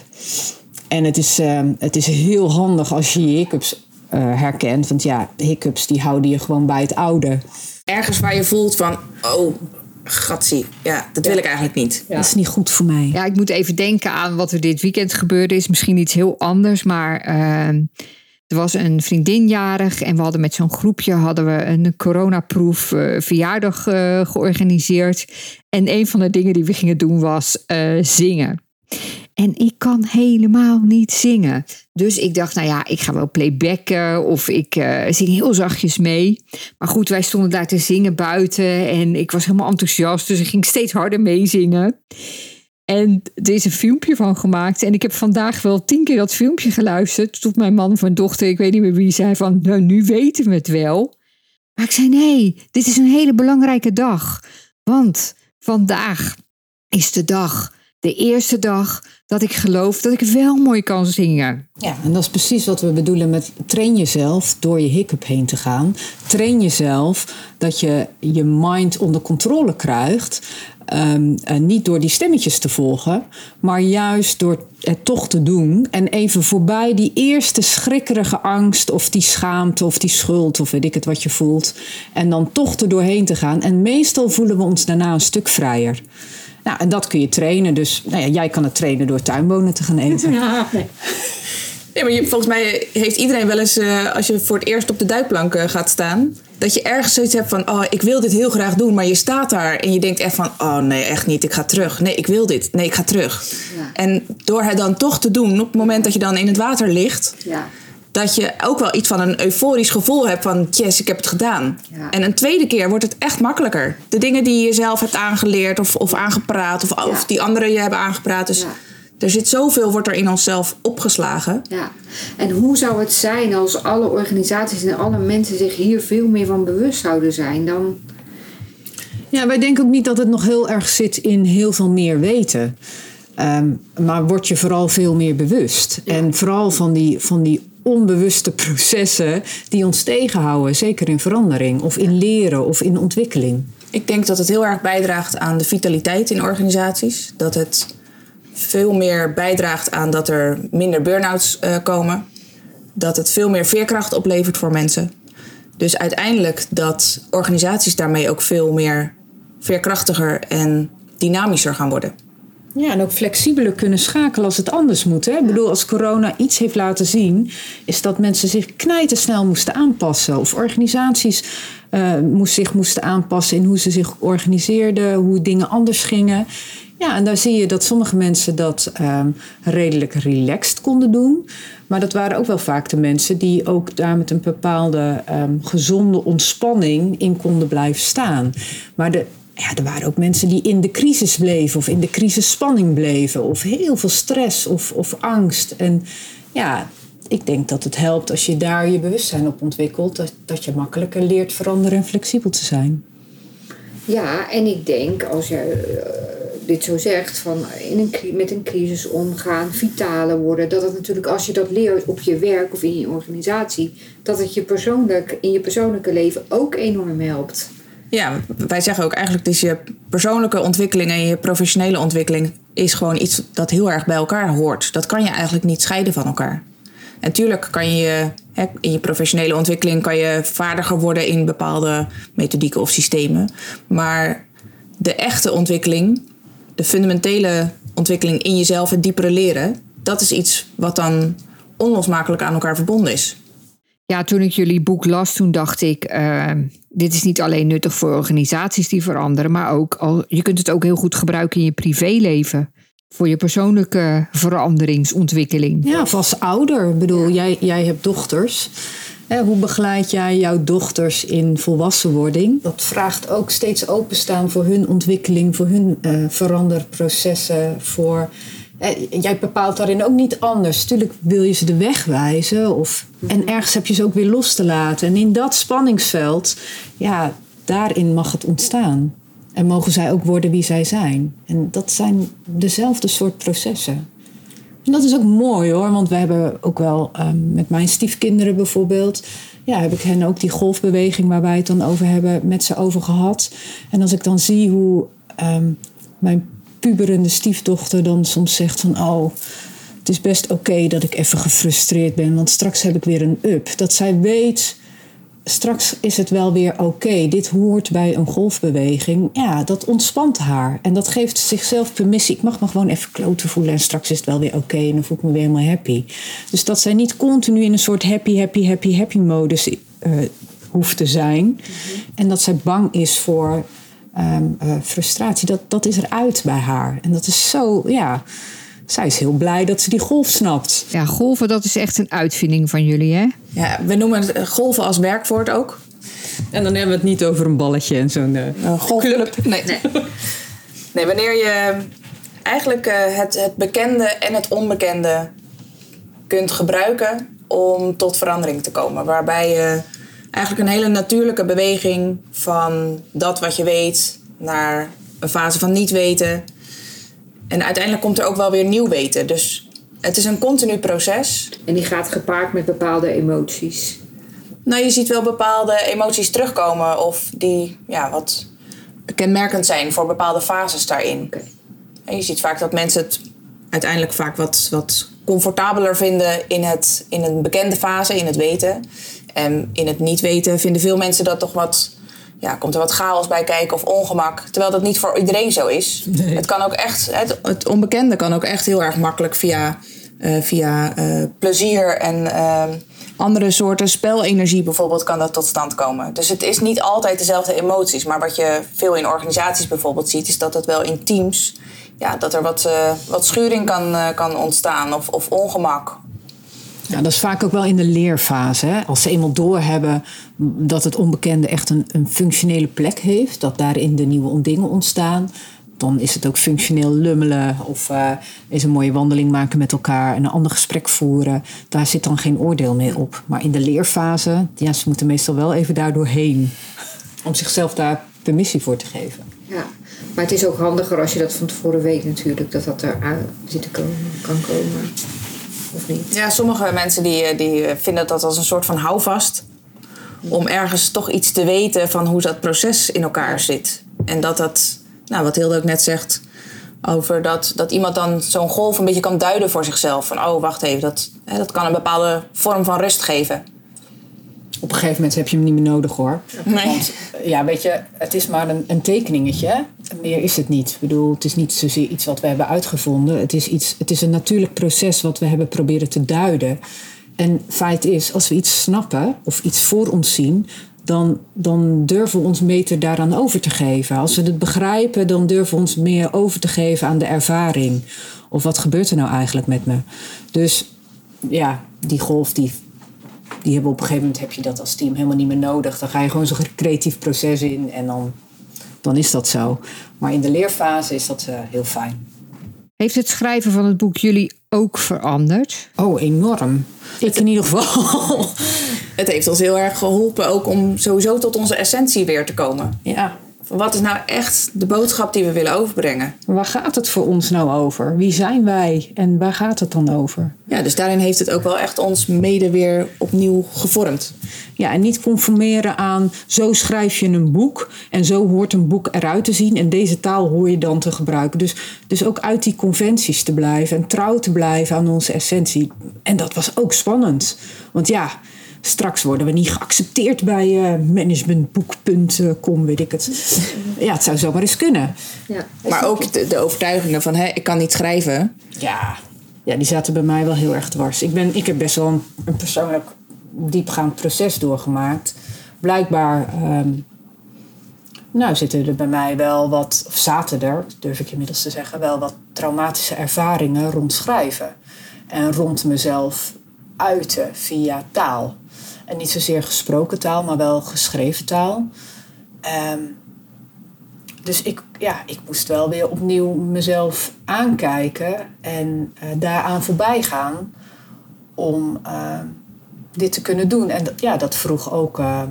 Speaker 3: En het is, uh, het is heel handig als je je hiccups uh, herkent. Want ja, hiccups die houden je gewoon bij het oude.
Speaker 4: Ergens waar je voelt van: oh, gatsie, ja, dat wil ik eigenlijk niet.
Speaker 3: Dat is niet goed voor mij.
Speaker 1: Ja, ik moet even denken aan wat er dit weekend gebeurde. Is misschien iets heel anders, maar uh, er was een vriendinjarig en we hadden met zo'n groepje hadden we een coronaproef uh, verjaardag uh, georganiseerd. En een van de dingen die we gingen doen was uh, zingen. En ik kan helemaal niet zingen. Dus ik dacht, nou ja, ik ga wel playbacken of ik uh, zing heel zachtjes mee. Maar goed, wij stonden daar te zingen buiten en ik was helemaal enthousiast. Dus ik ging steeds harder meezingen. En er is een filmpje van gemaakt. En ik heb vandaag wel tien keer dat filmpje geluisterd. Tot mijn man of mijn dochter, ik weet niet meer wie, zei van... Nou, nu weten we het wel. Maar ik zei, nee, dit is een hele belangrijke dag. Want vandaag is de dag, de eerste dag dat ik geloof dat ik wel mooi kan zingen.
Speaker 3: Ja, en dat is precies wat we bedoelen met train jezelf door je hiccup heen te gaan. Train jezelf dat je je mind onder controle krijgt. Uh, niet door die stemmetjes te volgen, maar juist door het toch te doen. En even voorbij die eerste schrikkerige angst of die schaamte of die schuld of weet ik het wat je voelt. En dan toch er doorheen te gaan. En meestal voelen we ons daarna een stuk vrijer. Nou, en dat kun je trainen. Dus nou ja, jij kan het trainen door tuinbonen te gaan eten. <laughs>
Speaker 4: Ja, nee. Ja, maar je, volgens mij heeft iedereen wel eens, eh, als je voor het eerst op de duikplank eh, gaat staan, dat je ergens zoiets hebt van, oh, ik wil dit heel graag doen, maar je staat daar en je denkt echt van, oh nee, echt niet, ik ga terug. Nee, ik wil dit. Nee, ik ga terug.
Speaker 5: Ja.
Speaker 4: En door het dan toch te doen, op het moment dat je dan in het water ligt,
Speaker 5: Ja.
Speaker 4: Dat je ook wel iets van een euforisch gevoel hebt van, yes, ik heb het gedaan.
Speaker 5: Ja.
Speaker 4: En een tweede keer wordt het echt makkelijker. De dingen die je zelf hebt aangeleerd of, of aangepraat, of, of die anderen je hebben aangepraat. Dus
Speaker 5: Ja.
Speaker 4: er zit zoveel, wordt er in onszelf opgeslagen.
Speaker 5: Ja, en hoe zou het zijn als alle organisaties en alle mensen zich hier veel meer van bewust zouden zijn? Dan,
Speaker 3: Ja, wij denken ook niet dat het nog heel erg zit in heel veel meer weten. Ehm, maar word je vooral veel meer bewust. En vooral van die, van die onbewuste processen die ons tegenhouden. Zeker in verandering of in leren of in ontwikkeling.
Speaker 4: Ik denk dat het heel erg bijdraagt aan de vitaliteit in organisaties. Dat het veel meer bijdraagt aan dat er minder burn-outs eh, komen. Dat het veel meer veerkracht oplevert voor mensen. Dus uiteindelijk dat organisaties daarmee ook veel meer veerkrachtiger en dynamischer gaan worden.
Speaker 3: Ja, en ook flexibeler kunnen schakelen als het anders moet. Hè? Ik bedoel, als corona iets heeft laten zien, is dat mensen zich knijtersnel moesten aanpassen. Of organisaties eh, moest, zich moesten aanpassen in hoe ze zich organiseerden, hoe dingen anders gingen. Ja, en daar zie je dat sommige mensen dat ehm, redelijk relaxed konden doen. Maar dat waren ook wel vaak de mensen die ook daar met een bepaalde ehm, gezonde ontspanning in konden blijven staan. Maar de, ja, er waren ook mensen die in de crisis bleven of in de crisisspanning bleven. Of heel veel stress of, of angst. En ja, ik denk dat het helpt als je daar je bewustzijn op ontwikkelt. Dat, dat je makkelijker leert veranderen en flexibel te zijn.
Speaker 5: ja, en ik denk als je eh, dit zo zegt, van in een, met een crisis omgaan, vitaler worden, dat het natuurlijk als je dat leert op je werk of in je organisatie, dat het je persoonlijk, in je persoonlijke leven ook enorm helpt.
Speaker 4: Ja, wij zeggen ook eigenlijk dus je persoonlijke ontwikkeling en je professionele ontwikkeling is gewoon iets dat heel erg bij elkaar hoort. Dat kan je eigenlijk niet scheiden van elkaar. Natuurlijk kan je hè, in je professionele ontwikkeling kan je vaardiger worden in bepaalde methodieken of systemen. Maar de echte ontwikkeling, de fundamentele ontwikkeling in jezelf, het diepere leren, dat is iets wat dan onlosmakelijk aan elkaar verbonden is.
Speaker 1: Ja, toen ik jullie boek las, toen dacht ik, eh, dit is niet alleen nuttig voor organisaties die veranderen, maar ook, al, je kunt het ook heel goed gebruiken in je privéleven. Voor je persoonlijke veranderingsontwikkeling.
Speaker 3: Ja, of als ouder. Ik bedoel, jij, jij hebt dochters. Hè, hoe begeleid jij jouw dochters in volwassenwording? Dat vraagt ook steeds openstaan voor hun ontwikkeling, voor hun eh, veranderprocessen. Voor, jij bepaalt daarin ook niet anders. Tuurlijk wil je ze de weg wijzen. Of, En ergens heb je ze ook weer los te laten. En in dat spanningsveld, ja, daarin mag het ontstaan. En mogen zij ook worden wie zij zijn. En dat zijn dezelfde soort processen. En dat is ook mooi hoor, want we hebben ook wel ehm, met mijn stiefkinderen bijvoorbeeld. Ja, heb ik hen ook die golfbeweging waar wij het dan over hebben, met ze over gehad. En als ik dan zie hoe ehm, mijn puberende stiefdochter dan soms zegt van... oh, het is best oké dat ik even gefrustreerd ben, want straks heb ik weer een up. Dat zij weet, straks is het wel weer oké. Dit hoort bij een golfbeweging. Ja, dat ontspant haar. En dat geeft zichzelf permissie. Ik mag me gewoon even kloten voelen en straks is het wel weer oké en dan voel ik me weer helemaal happy. Dus dat zij niet continu in een soort happy, happy, happy, happy modus eh, hoeft te zijn. En dat zij bang is voor ehm, eh, frustratie. Dat, dat is eruit bij haar. En dat is zo, ja. Zij is heel blij dat ze die golf snapt.
Speaker 1: Ja, golven, dat is echt een uitvinding van jullie, hè?
Speaker 4: Ja, we noemen het eh, golven als werkwoord ook.
Speaker 3: En dan hebben we het niet over een balletje en zo'n. eh,
Speaker 4: Een golfclub. Nee. <laughs> nee. wanneer je eigenlijk eh, het, het bekende en het onbekende kunt gebruiken om tot verandering te komen. Waarbij je eigenlijk een hele natuurlijke beweging van dat wat je weet naar een fase van niet weten. En uiteindelijk komt er ook wel weer nieuw weten. Dus het is een continu proces.
Speaker 5: En die gaat gepaard met bepaalde emoties.
Speaker 4: Nou, je ziet wel bepaalde emoties terugkomen of die ja, wat kenmerkend zijn voor bepaalde fases daarin. En je ziet vaak dat mensen het uiteindelijk vaak wat, wat comfortabeler vinden in, het, in een bekende fase, in het weten. En in het niet weten vinden veel mensen dat toch wat, ja, komt er wat chaos bij kijken of ongemak. Terwijl dat niet voor iedereen zo is. Het kan ook echt, het, het onbekende kan ook echt heel erg makkelijk via eh, via eh, plezier en eh, andere soorten spelenergie bijvoorbeeld kan dat tot stand komen. Dus het is niet altijd dezelfde emoties. Maar wat je veel in organisaties bijvoorbeeld ziet, is dat het wel in teams, ja, dat er wat, eh, wat schuring kan, kan ontstaan of, of ongemak.
Speaker 3: Ja, dat is vaak ook wel in de leerfase. Hè? Als ze eenmaal doorhebben dat het onbekende echt een, een functionele plek heeft, dat daarin de nieuwe dingen ontstaan, dan is het ook functioneel lummelen of eh eens een mooie wandeling maken met elkaar en een ander gesprek voeren. Daar zit dan geen oordeel meer op. Maar in de leerfase, ja, ze moeten meestal wel even daar doorheen om zichzelf daar permissie voor te geven.
Speaker 5: Ja, maar het is ook handiger als je dat van tevoren weet natuurlijk, dat dat er aan zit te komen, kan komen. Of niet?
Speaker 4: Ja, sommige mensen die, eh, die vinden dat als een soort van houvast. Om ergens toch iets te weten van hoe dat proces in elkaar zit. En dat dat, nou wat Hilde ook net zegt, over dat, dat iemand dan zo'n golf een beetje kan duiden voor zichzelf. Van oh, wacht even, dat, hè, dat kan een bepaalde vorm van rust geven.
Speaker 3: Op een gegeven moment heb je hem niet meer nodig hoor.
Speaker 4: Nee.
Speaker 3: Want ja, weet je, het is maar een, een tekeningetje. Meer is het niet. Ik bedoel, het is niet zozeer iets wat we hebben uitgevonden. Het is, iets, het is een natuurlijk proces wat we hebben proberen te duiden. En feit is, als we iets snappen of iets voor ons zien, dan, dan durven we ons beter daaraan over te geven. Als we het begrijpen, dan durven we ons meer over te geven aan de ervaring. Of wat gebeurt er nou eigenlijk met me? Dus ja, die golf die die hebben op een gegeven moment heb je dat als team helemaal niet meer nodig. Dan ga je gewoon zo'n creatief proces in en dan, dan is dat zo. Maar in de leerfase is dat eh, heel fijn.
Speaker 1: Heeft het schrijven van het boek jullie ook veranderd?
Speaker 3: Oh, enorm. Ik in ieder geval. <laughs>
Speaker 4: Het heeft ons heel erg geholpen ook om sowieso tot onze essentie weer te komen.
Speaker 3: ja.
Speaker 4: Wat is nou echt de boodschap die we willen overbrengen?
Speaker 3: Waar gaat het voor ons nou over? Wie zijn wij en waar gaat het dan over?
Speaker 4: Ja, dus daarin heeft het ook wel echt ons mede weer opnieuw gevormd.
Speaker 3: Ja, en niet conformeren aan zo schrijf je een boek en zo hoort een boek eruit te zien en deze taal hoor je dan te gebruiken. Dus, dus ook uit die conventies te blijven en trouw te blijven aan onze essentie. En dat was ook spannend. Want ja, straks worden we niet geaccepteerd bij eh, managementboek.com, weet ik het. <laughs> Ja, het zou zomaar eens kunnen.
Speaker 5: Ja.
Speaker 4: Maar ook de, de overtuigingen van, hè, ik kan niet schrijven.
Speaker 3: Ja, ja, die zaten bij mij wel heel erg dwars. Ik, ben, ik heb best wel een, een persoonlijk diepgaand proces doorgemaakt. Blijkbaar ehm, nou, zitten er bij mij wel wat, of zaten er, durf ik inmiddels te zeggen, wel wat traumatische ervaringen rond schrijven. En rond mezelf uiten via taal. En niet zozeer gesproken taal, maar wel geschreven taal. Ehm, dus ik, ja, ik moest wel weer opnieuw mezelf aankijken en eh, daaraan voorbij gaan om eh, dit te kunnen doen. En dat, ja, dat vroeg ook eh,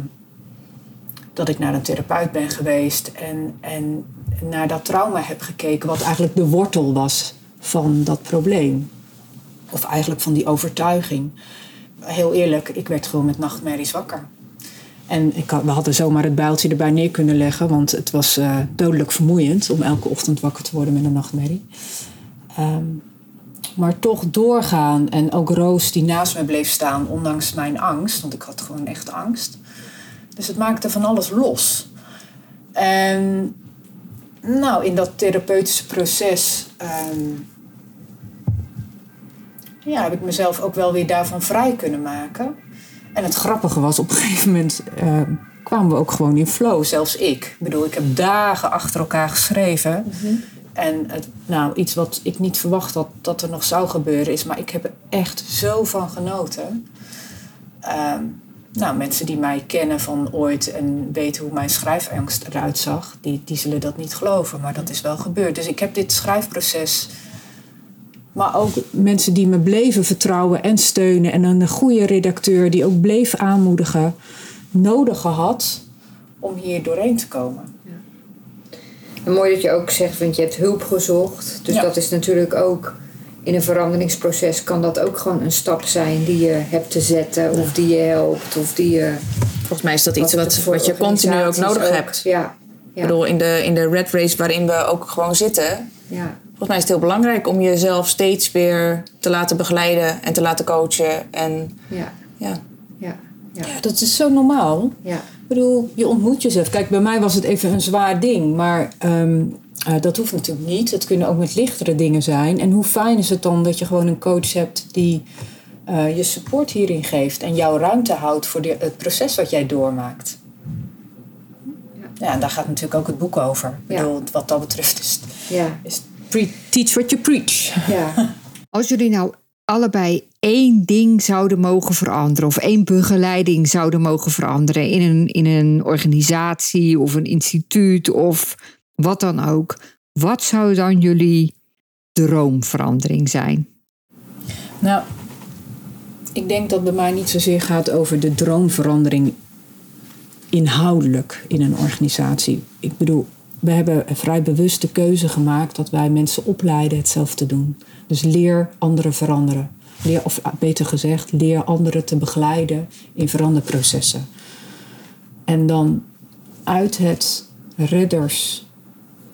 Speaker 3: dat ik naar een therapeut ben geweest en, en naar dat trauma heb gekeken, wat eigenlijk de wortel was van dat probleem. Of eigenlijk van die overtuiging. Heel eerlijk, ik werd gewoon met nachtmerries wakker. En ik had, we hadden zomaar het bijltje erbij neer kunnen leggen, want het was eh, dodelijk vermoeiend om elke ochtend wakker te worden met een nachtmerrie. Ehm, maar toch doorgaan en ook Roos die naast me bleef staan, ondanks mijn angst, want ik had gewoon echt angst. Dus het maakte van alles los. En nou, in dat therapeutische proces ehm, ja, heb ik mezelf ook wel weer daarvan vrij kunnen maken. En het grappige was, op een gegeven moment eh, kwamen we ook gewoon in flow, zelfs ik. Ik bedoel, ik heb dagen achter elkaar geschreven. En het, nou, iets wat ik niet verwacht had dat er nog zou gebeuren is, maar ik heb er echt zo van genoten. Ehm, nou, mensen die mij kennen van ooit en weten hoe mijn schrijfangst eruit zag, die, die zullen dat niet geloven, maar dat is wel gebeurd. Dus ik heb dit schrijfproces maar ook mensen die me bleven vertrouwen en steunen. En een goede redacteur die ook bleef aanmoedigen. Nodig gehad om hier doorheen te komen.
Speaker 5: En mooi dat je ook zegt, want je hebt hulp gezocht. Dus
Speaker 3: Ja.
Speaker 5: dat is natuurlijk ook in een veranderingsproces kan dat ook gewoon een stap zijn die je hebt te zetten, of die je helpt, of die je.
Speaker 4: Volgens mij is dat iets wat, je continu ook nodig
Speaker 5: ook-
Speaker 4: hebt.
Speaker 5: Ja,
Speaker 4: Ik
Speaker 5: ja,
Speaker 4: bedoel, in de, in de red race waarin we ook gewoon zitten...
Speaker 5: ja.
Speaker 4: Volgens mij is het heel belangrijk om jezelf steeds weer te laten begeleiden en te laten coachen. En
Speaker 5: ja,
Speaker 4: ja,
Speaker 5: ja.
Speaker 3: Ja, dat is zo normaal.
Speaker 5: Ja.
Speaker 3: Ik bedoel, je ontmoet jezelf. Kijk, bij mij was het even een zwaar ding, maar ehm, eh, dat hoeft natuurlijk niet. Het kunnen ook met lichtere dingen zijn. En hoe fijn is het dan dat je gewoon een coach hebt die eh, je support hierin geeft en jouw ruimte houdt voor de, het proces wat jij doormaakt. Ja, en daar gaat natuurlijk ook het boek over. Ik
Speaker 5: Ja.
Speaker 3: bedoel, wat dat betreft is,
Speaker 5: Ja.
Speaker 3: is teach what you preach.
Speaker 5: ja. <laughs>
Speaker 1: Als jullie nou allebei één ding zouden mogen veranderen, of één begeleiding zouden mogen veranderen in een, in een organisatie of een instituut of wat dan ook, wat zou dan jullie droomverandering zijn?
Speaker 3: Nou, ik denk dat bij mij niet zozeer gaat over de droomverandering inhoudelijk in een organisatie. Ik bedoel, we hebben vrij bewuste keuze gemaakt dat wij mensen opleiden het zelf te doen. Dus leer anderen veranderen. Leer, of beter gezegd, leer anderen te begeleiden in veranderprocessen. En dan uit het redders-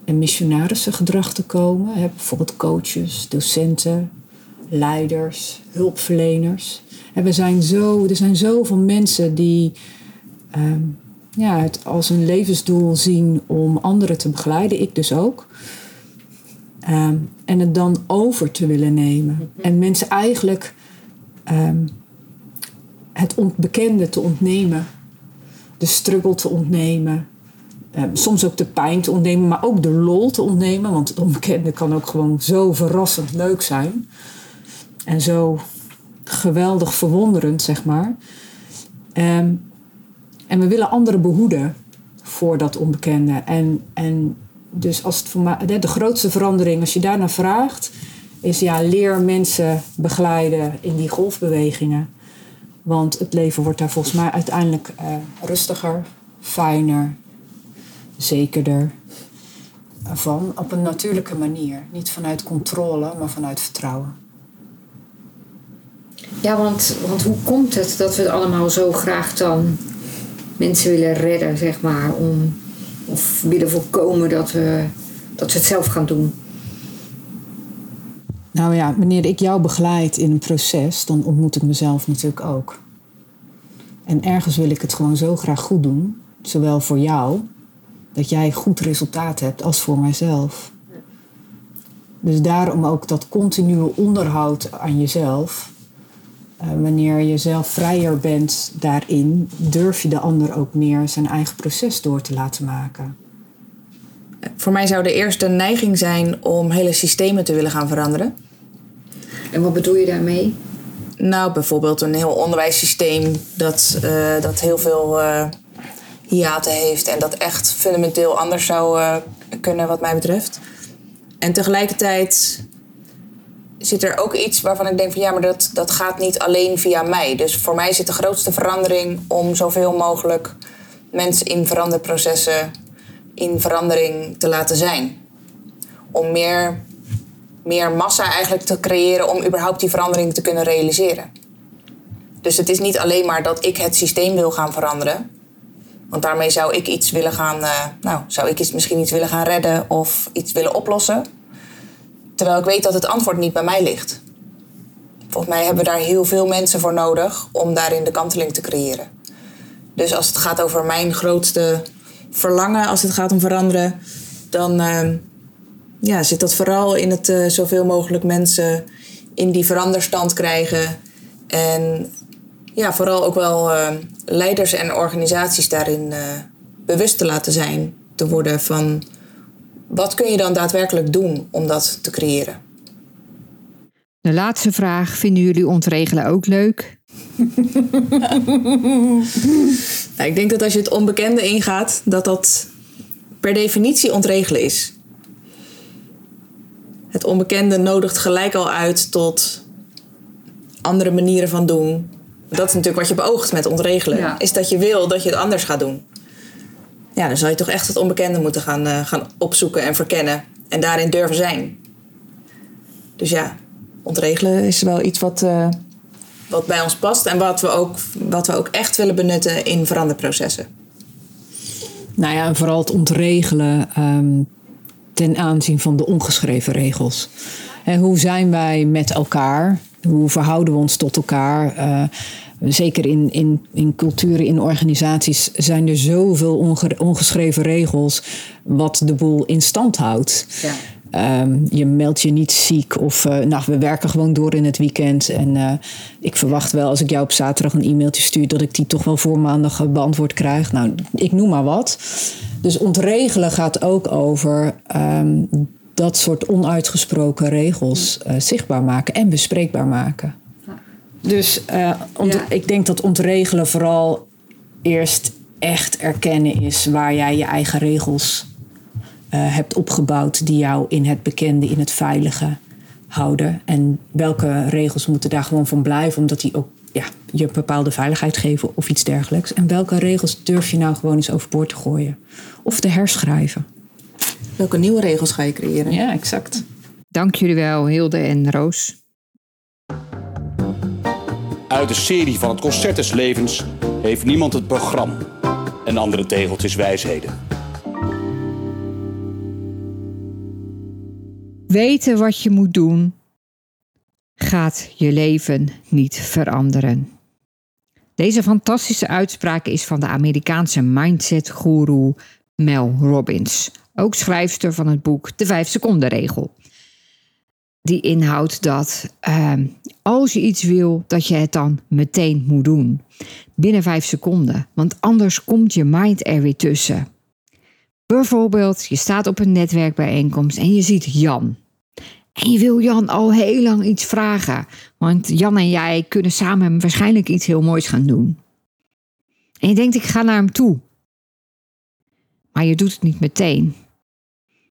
Speaker 3: en missionarissengedrag te komen. Bijvoorbeeld coaches, docenten, leiders, hulpverleners. En we zijn zo, er zijn zoveel mensen die ehm, ja, het als een levensdoel zien om anderen te begeleiden. Ik dus ook. Ehm, en het dan over te willen nemen. En mensen eigenlijk ehm, het onbekende te ontnemen. De struggle te ontnemen. Ehm, soms ook de pijn te ontnemen, maar ook de lol te ontnemen. Want het onbekende kan ook gewoon zo verrassend leuk zijn. En zo geweldig verwonderend, zeg maar. Ehm, en we willen anderen behoeden voor dat onbekende. En, en dus als het voor de, grootste verandering, als je daarnaar vraagt, is ja, leer mensen begeleiden in die golfbewegingen. Want het leven wordt daar volgens mij uiteindelijk eh, rustiger, fijner, zekerder van op een natuurlijke manier. Niet vanuit controle, maar vanuit vertrouwen.
Speaker 5: Ja, want, want hoe komt het dat we het allemaal zo graag dan mensen willen redden, zeg maar, om, of willen voorkomen dat we, dat we het zelf gaan doen?
Speaker 3: Nou ja, wanneer ik jou begeleid in een proces, dan ontmoet ik mezelf natuurlijk ook. En ergens wil ik het gewoon zo graag goed doen, zowel voor jou, dat jij goed resultaat hebt, als voor mijzelf. Dus daarom ook dat continue onderhoud aan jezelf. Eh, wanneer je zelf vrijer bent daarin, durf je de ander ook meer zijn eigen proces door te laten maken.
Speaker 4: Voor mij zou de eerste neiging zijn om hele systemen te willen gaan veranderen.
Speaker 5: En wat bedoel je daarmee?
Speaker 4: Nou, bijvoorbeeld een heel onderwijssysteem dat, eh, dat heel veel eh hiaten heeft en dat echt fundamenteel anders zou eh, kunnen, wat mij betreft. En tegelijkertijd zit er ook iets waarvan ik denk van ja, maar dat, dat gaat niet alleen via mij. Dus voor mij zit de grootste verandering om zoveel mogelijk mensen in veranderprocessen in verandering te laten zijn. Om meer, meer massa eigenlijk te creëren om überhaupt die verandering te kunnen realiseren. Dus het is niet alleen maar dat ik het systeem wil gaan veranderen. Want daarmee zou ik iets willen gaan, eh, nou, zou ik iets, misschien iets willen gaan redden of iets willen oplossen. Terwijl ik weet dat het antwoord niet bij mij ligt. Volgens mij hebben we daar heel veel mensen voor nodig om daarin de kanteling te creëren. Dus als het gaat over mijn grootste verlangen, als het gaat om veranderen, dan eh, ja, zit dat vooral in het eh, zoveel mogelijk mensen in die veranderstand krijgen. En ja, vooral ook wel eh, leiders en organisaties daarin eh, bewust te laten zijn, te worden van wat kun je dan daadwerkelijk doen om dat te creëren.
Speaker 1: De laatste vraag, vinden jullie ontregelen ook leuk? <laughs>
Speaker 4: Nou, ik denk dat als je het onbekende ingaat, dat dat per definitie ontregelen is. Het onbekende nodigt gelijk al uit tot andere manieren van doen. Dat is natuurlijk wat je beoogt met ontregelen.
Speaker 5: Ja.
Speaker 4: Is dat je wil dat je het anders gaat doen. Ja, dan zal je toch echt het onbekende moeten gaan, eh, gaan opzoeken en verkennen. En daarin durven zijn. Dus ja, ontregelen is wel iets wat, eh, wat bij ons past. En wat we, ook, wat we ook echt willen benutten in veranderprocessen.
Speaker 3: Nou ja, en vooral het ontregelen ehm, ten aanzien van de ongeschreven regels. En hoe zijn wij met elkaar? Hoe verhouden we ons tot elkaar? Uh, zeker in, in, in culturen, in organisaties zijn er zoveel ongeschreven regels wat de boel in stand houdt. Ja. Um, je meldt je niet ziek of uh, nou, we werken gewoon door in het weekend. En uh, ik verwacht wel als ik jou op zaterdag een e-mailtje stuur, dat ik die toch wel voor maandag beantwoord krijg. Nou, ik noem maar wat. Dus ontregelen gaat ook over um, dat soort onuitgesproken regels uh, zichtbaar maken en bespreekbaar maken. Dus ja. ik denk dat ontregelen vooral eerst echt erkennen is waar jij je eigen regels uh, hebt opgebouwd die jou in het bekende, in het veilige houden. En welke regels moeten daar gewoon van blijven, omdat die ook ja, je een bepaalde veiligheid geven of iets dergelijks. En welke regels durf je nou gewoon eens overboord te gooien of te herschrijven?
Speaker 4: Welke nieuwe regels ga je creëren?
Speaker 3: Ja, exact.
Speaker 1: Dank jullie wel, Hilde en Roos.
Speaker 2: Uit de serie van het Concert des Levens heeft niemand het programma en andere tegeltjes wijsheden.
Speaker 1: Weten wat je moet doen gaat je leven niet veranderen. Deze fantastische uitspraak is van de Amerikaanse mindset-guru Mel Robbins, ook schrijfster van het boek De 5 seconden regel. Die inhoudt dat uh, als je iets wil, dat je het dan meteen moet doen. Binnen 5 seconden, want anders komt je mind er weer tussen. Bijvoorbeeld, je staat op een netwerkbijeenkomst en je ziet Jan. En je wil Jan al heel lang iets vragen, want Jan en jij kunnen samen waarschijnlijk iets heel moois gaan doen. En je denkt, ik ga naar hem toe. Maar je doet het niet meteen.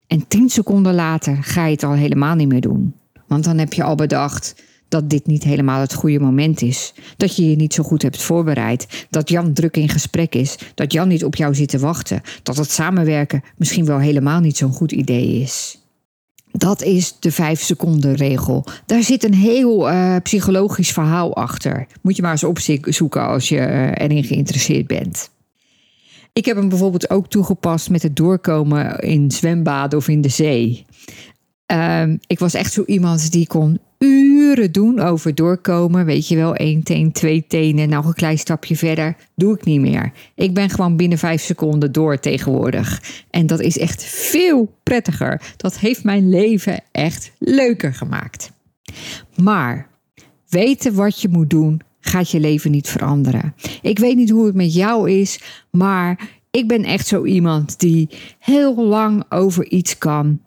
Speaker 1: En tien seconden later ga je het al helemaal niet meer doen. Want dan heb je al bedacht dat dit niet helemaal het goede moment is. Dat je je niet zo goed hebt voorbereid. Dat Jan druk in gesprek is. Dat Jan niet op jou zit te wachten. Dat het samenwerken misschien wel helemaal niet zo'n goed idee is. Dat is de vijf seconden regel. Daar zit een heel uh, psychologisch verhaal achter. Moet je maar eens opzoeken als je uh, erin geïnteresseerd bent. Ik heb hem bijvoorbeeld ook toegepast met het doorkomen in zwembaden of in de zee. Um, ik was echt zo iemand die kon uren doen over doorkomen. Weet je wel, één teen, twee tenen, nog een klein stapje verder. Doe ik niet meer. Ik ben gewoon binnen vijf seconden door tegenwoordig. En dat is echt veel prettiger. Dat heeft mijn leven echt leuker gemaakt. Maar weten wat je moet doen gaat je leven niet veranderen. Ik weet niet hoe het met jou is, maar ik ben echt zo iemand die heel lang over iets kan.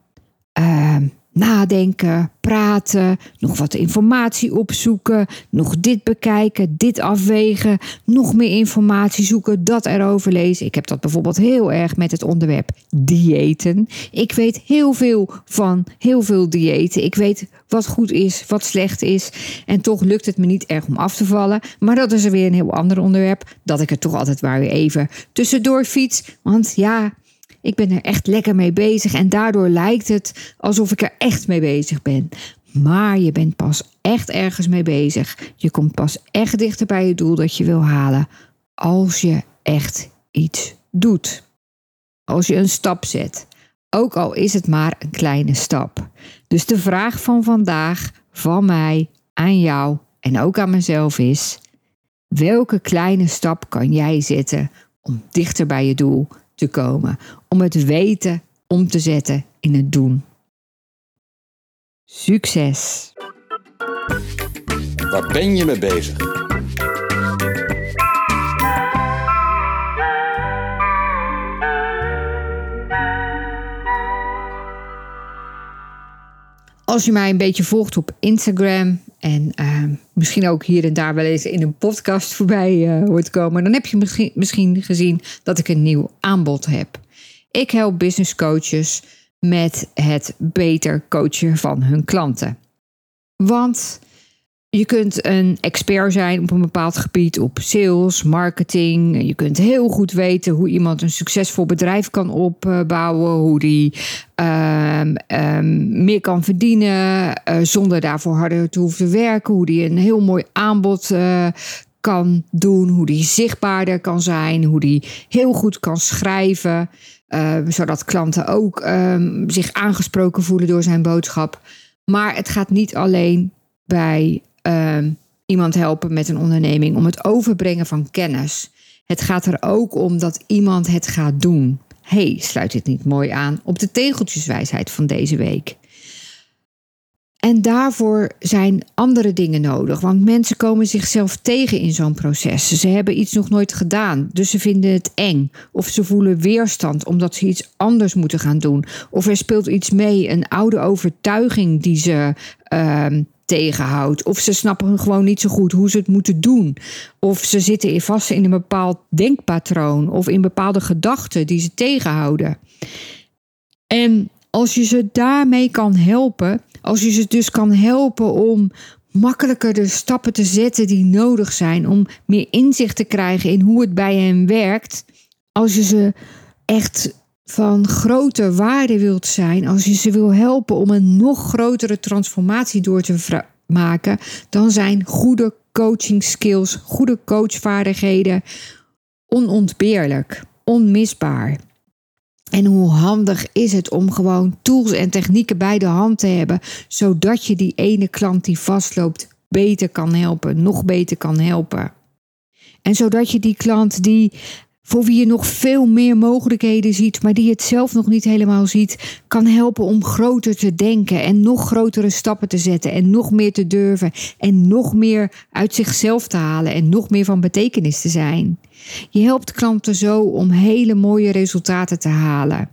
Speaker 1: Uh, nadenken, praten, nog wat informatie opzoeken, nog dit bekijken, dit afwegen, nog meer informatie zoeken, dat erover lezen. Ik heb dat bijvoorbeeld heel erg met het onderwerp diëten. Ik weet heel veel van heel veel diëten. Ik weet wat goed is, wat slecht is. En toch lukt het me niet erg om af te vallen. Maar dat is er weer een heel ander onderwerp. Dat ik er toch altijd maar weer even tussendoor fiets. Want ja, ik ben er echt lekker mee bezig en daardoor lijkt het alsof ik er echt mee bezig ben. Maar je bent pas echt ergens mee bezig. Je komt pas echt dichter bij je doel dat je wil halen als je echt iets doet. Als je een stap zet. Ook al is het maar een kleine stap. Dus de vraag van vandaag, van mij, aan jou en ook aan mezelf is: welke kleine stap kan jij zetten om dichter bij je doel te komen. Om het weten om te zetten in het doen. Succes!
Speaker 2: Waar ben je mee bezig?
Speaker 1: Als je mij een beetje volgt op Instagram en uh, misschien ook hier en daar wel eens in een podcast voorbij uh, hoort komen, dan heb je misschien, misschien gezien dat ik een nieuw aanbod heb. Ik help business coaches met het beter coachen van hun klanten. Want je kunt een expert zijn op een bepaald gebied, op sales, marketing. Je kunt heel goed weten hoe iemand een succesvol bedrijf kan opbouwen, hoe die uh, meer kan verdienen uh, zonder daarvoor harder te hoeven werken, hoe die een heel mooi aanbod uh, kan doen, hoe die zichtbaarder kan zijn, hoe die heel goed kan schrijven, uh, zodat klanten ook um, zich aangesproken voelen door zijn boodschap. Maar het gaat niet alleen bij ehm, iemand helpen met een onderneming, om het overbrengen van kennis. Het gaat er ook om dat iemand het gaat doen. hey, sluit dit niet mooi aan op de tegeltjeswijsheid van deze week? En daarvoor zijn andere dingen nodig. Want mensen komen zichzelf tegen in zo'n proces. Ze hebben iets nog nooit gedaan, dus ze vinden het eng. Of ze voelen weerstand omdat ze iets anders moeten gaan doen. Of er speelt iets mee, een oude overtuiging die ze uh, tegenhoudt. Of ze snappen gewoon niet zo goed hoe ze het moeten doen. Of ze zitten vast in een bepaald denkpatroon of in bepaalde gedachten die ze tegenhouden. En als je ze daarmee kan helpen, als je ze dus kan helpen om makkelijker de stappen te zetten die nodig zijn, om meer inzicht te krijgen in hoe het bij hen werkt, als je ze echt van grote waarde wilt zijn, als je ze wil helpen om een nog grotere transformatie door te maken, dan zijn goede coaching skills, goede coachvaardigheden onontbeerlijk, onmisbaar. En hoe handig is het om gewoon tools en technieken bij de hand te hebben, zodat je die ene klant die vastloopt beter kan helpen, nog beter kan helpen. En zodat je die klant die voor wie je nog veel meer mogelijkheden ziet, maar die het zelf nog niet helemaal ziet, kan helpen om groter te denken en nog grotere stappen te zetten en nog meer te durven en nog meer uit zichzelf te halen en nog meer van betekenis te zijn. Je helpt klanten zo om hele mooie resultaten te halen.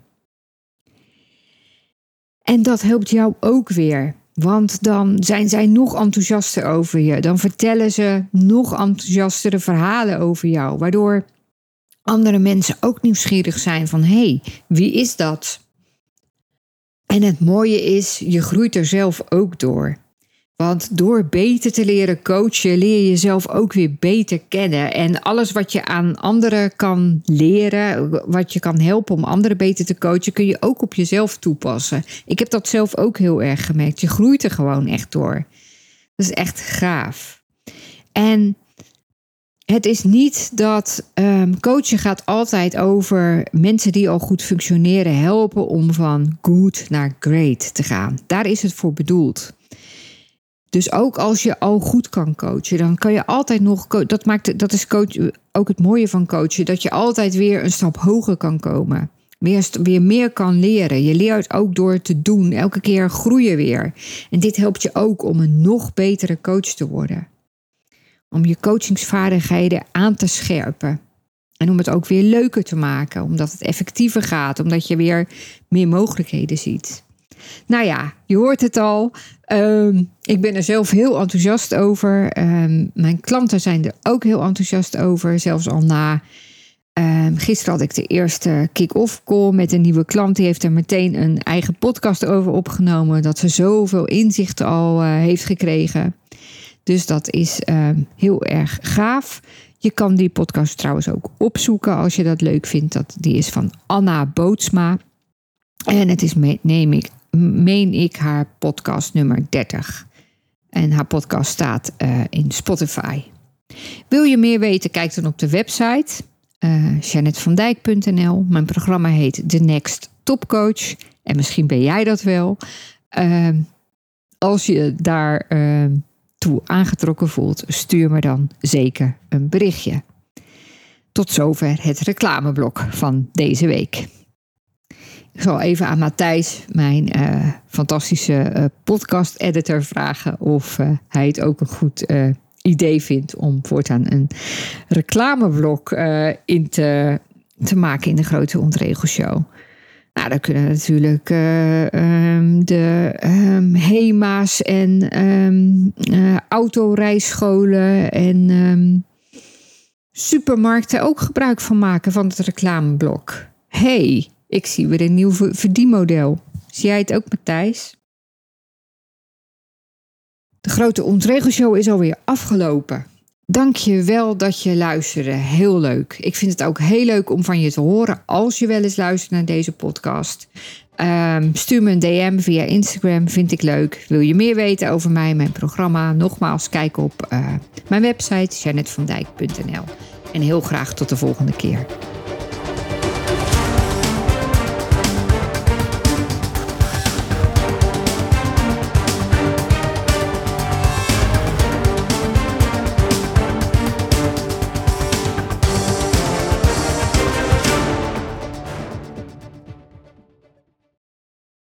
Speaker 1: En dat helpt jou ook weer. Want dan zijn zij nog enthousiaster over je. Dan vertellen ze nog enthousiastere verhalen over jou. Waardoor andere mensen ook nieuwsgierig zijn van hé, hey, wie is dat? En het mooie is, je groeit er zelf ook door. Want door beter te leren coachen, leer je jezelf ook weer beter kennen. En alles wat je aan anderen kan leren, wat je kan helpen om anderen beter te coachen, kun je ook op jezelf toepassen. Ik heb dat zelf ook heel erg gemerkt. Je groeit er gewoon echt door. Dat is echt gaaf. En het is niet dat um, coachen gaat altijd over mensen die al goed functioneren helpen om van good naar great te gaan. Daar is het voor bedoeld. Dus ook als je al goed kan coachen, dan kan je altijd nog. Dat, maakt, dat is coach, ook het mooie van coachen, dat je altijd weer een stap hoger kan komen. Weer, weer meer kan leren. Je leert ook door te doen. Elke keer groeien weer. En dit helpt je ook om een nog betere coach te worden om je coachingsvaardigheden aan te scherpen. En om het ook weer leuker te maken, omdat het effectiever gaat, omdat je weer meer mogelijkheden ziet. Nou ja, je hoort het al. Ehm, ik ben er zelf heel enthousiast over. Ehm, mijn klanten zijn er ook heel enthousiast over. Zelfs al na. Um, gisteren had ik de eerste kick-off call met een nieuwe klant. Die heeft er meteen een eigen podcast over opgenomen. Dat ze zoveel inzicht al uh, heeft gekregen. Dus dat is ehm, heel erg gaaf. Je kan die podcast trouwens ook opzoeken als je dat leuk vindt. Dat, die is van Anna Bootsma. En het is, neem ik, meen ik, haar podcast nummer 30. En haar podcast staat uh, in Spotify. Wil je meer weten? Kijk dan op de website uh, eh, janetvandijk.nl. Mijn programma heet The Next Top Coach. En misschien ben jij dat wel. Uh, als je daar uh, aangetrokken voelt, stuur me dan zeker een berichtje. Tot zover het reclameblok van deze week. Ik zal even aan Matthijs, mijn uh, fantastische uh, podcast-editor, vragen of uh, hij het ook een goed idee vindt om voortaan een reclameblok in te, te maken in de Grote Ontregelshow. Nou, daar kunnen natuurlijk uh, um, de um, HEMA's en um, autorijscholen en supermarkten ook gebruik van maken van het reclameblok. hey, ik zie weer een nieuw verdienmodel. Zie jij het ook, Matthijs? De grote ontregelshow is alweer afgelopen. Dank je wel dat je luisterde. Heel leuk. Ik vind het ook heel leuk om van je te horen als je wel eens luistert naar deze podcast. Um, stuur me een DM via Instagram, vind ik leuk. Wil je meer weten over mij mijn programma? Nogmaals, kijk op uh, mijn website janetvandijk.nl. En heel graag tot de volgende keer.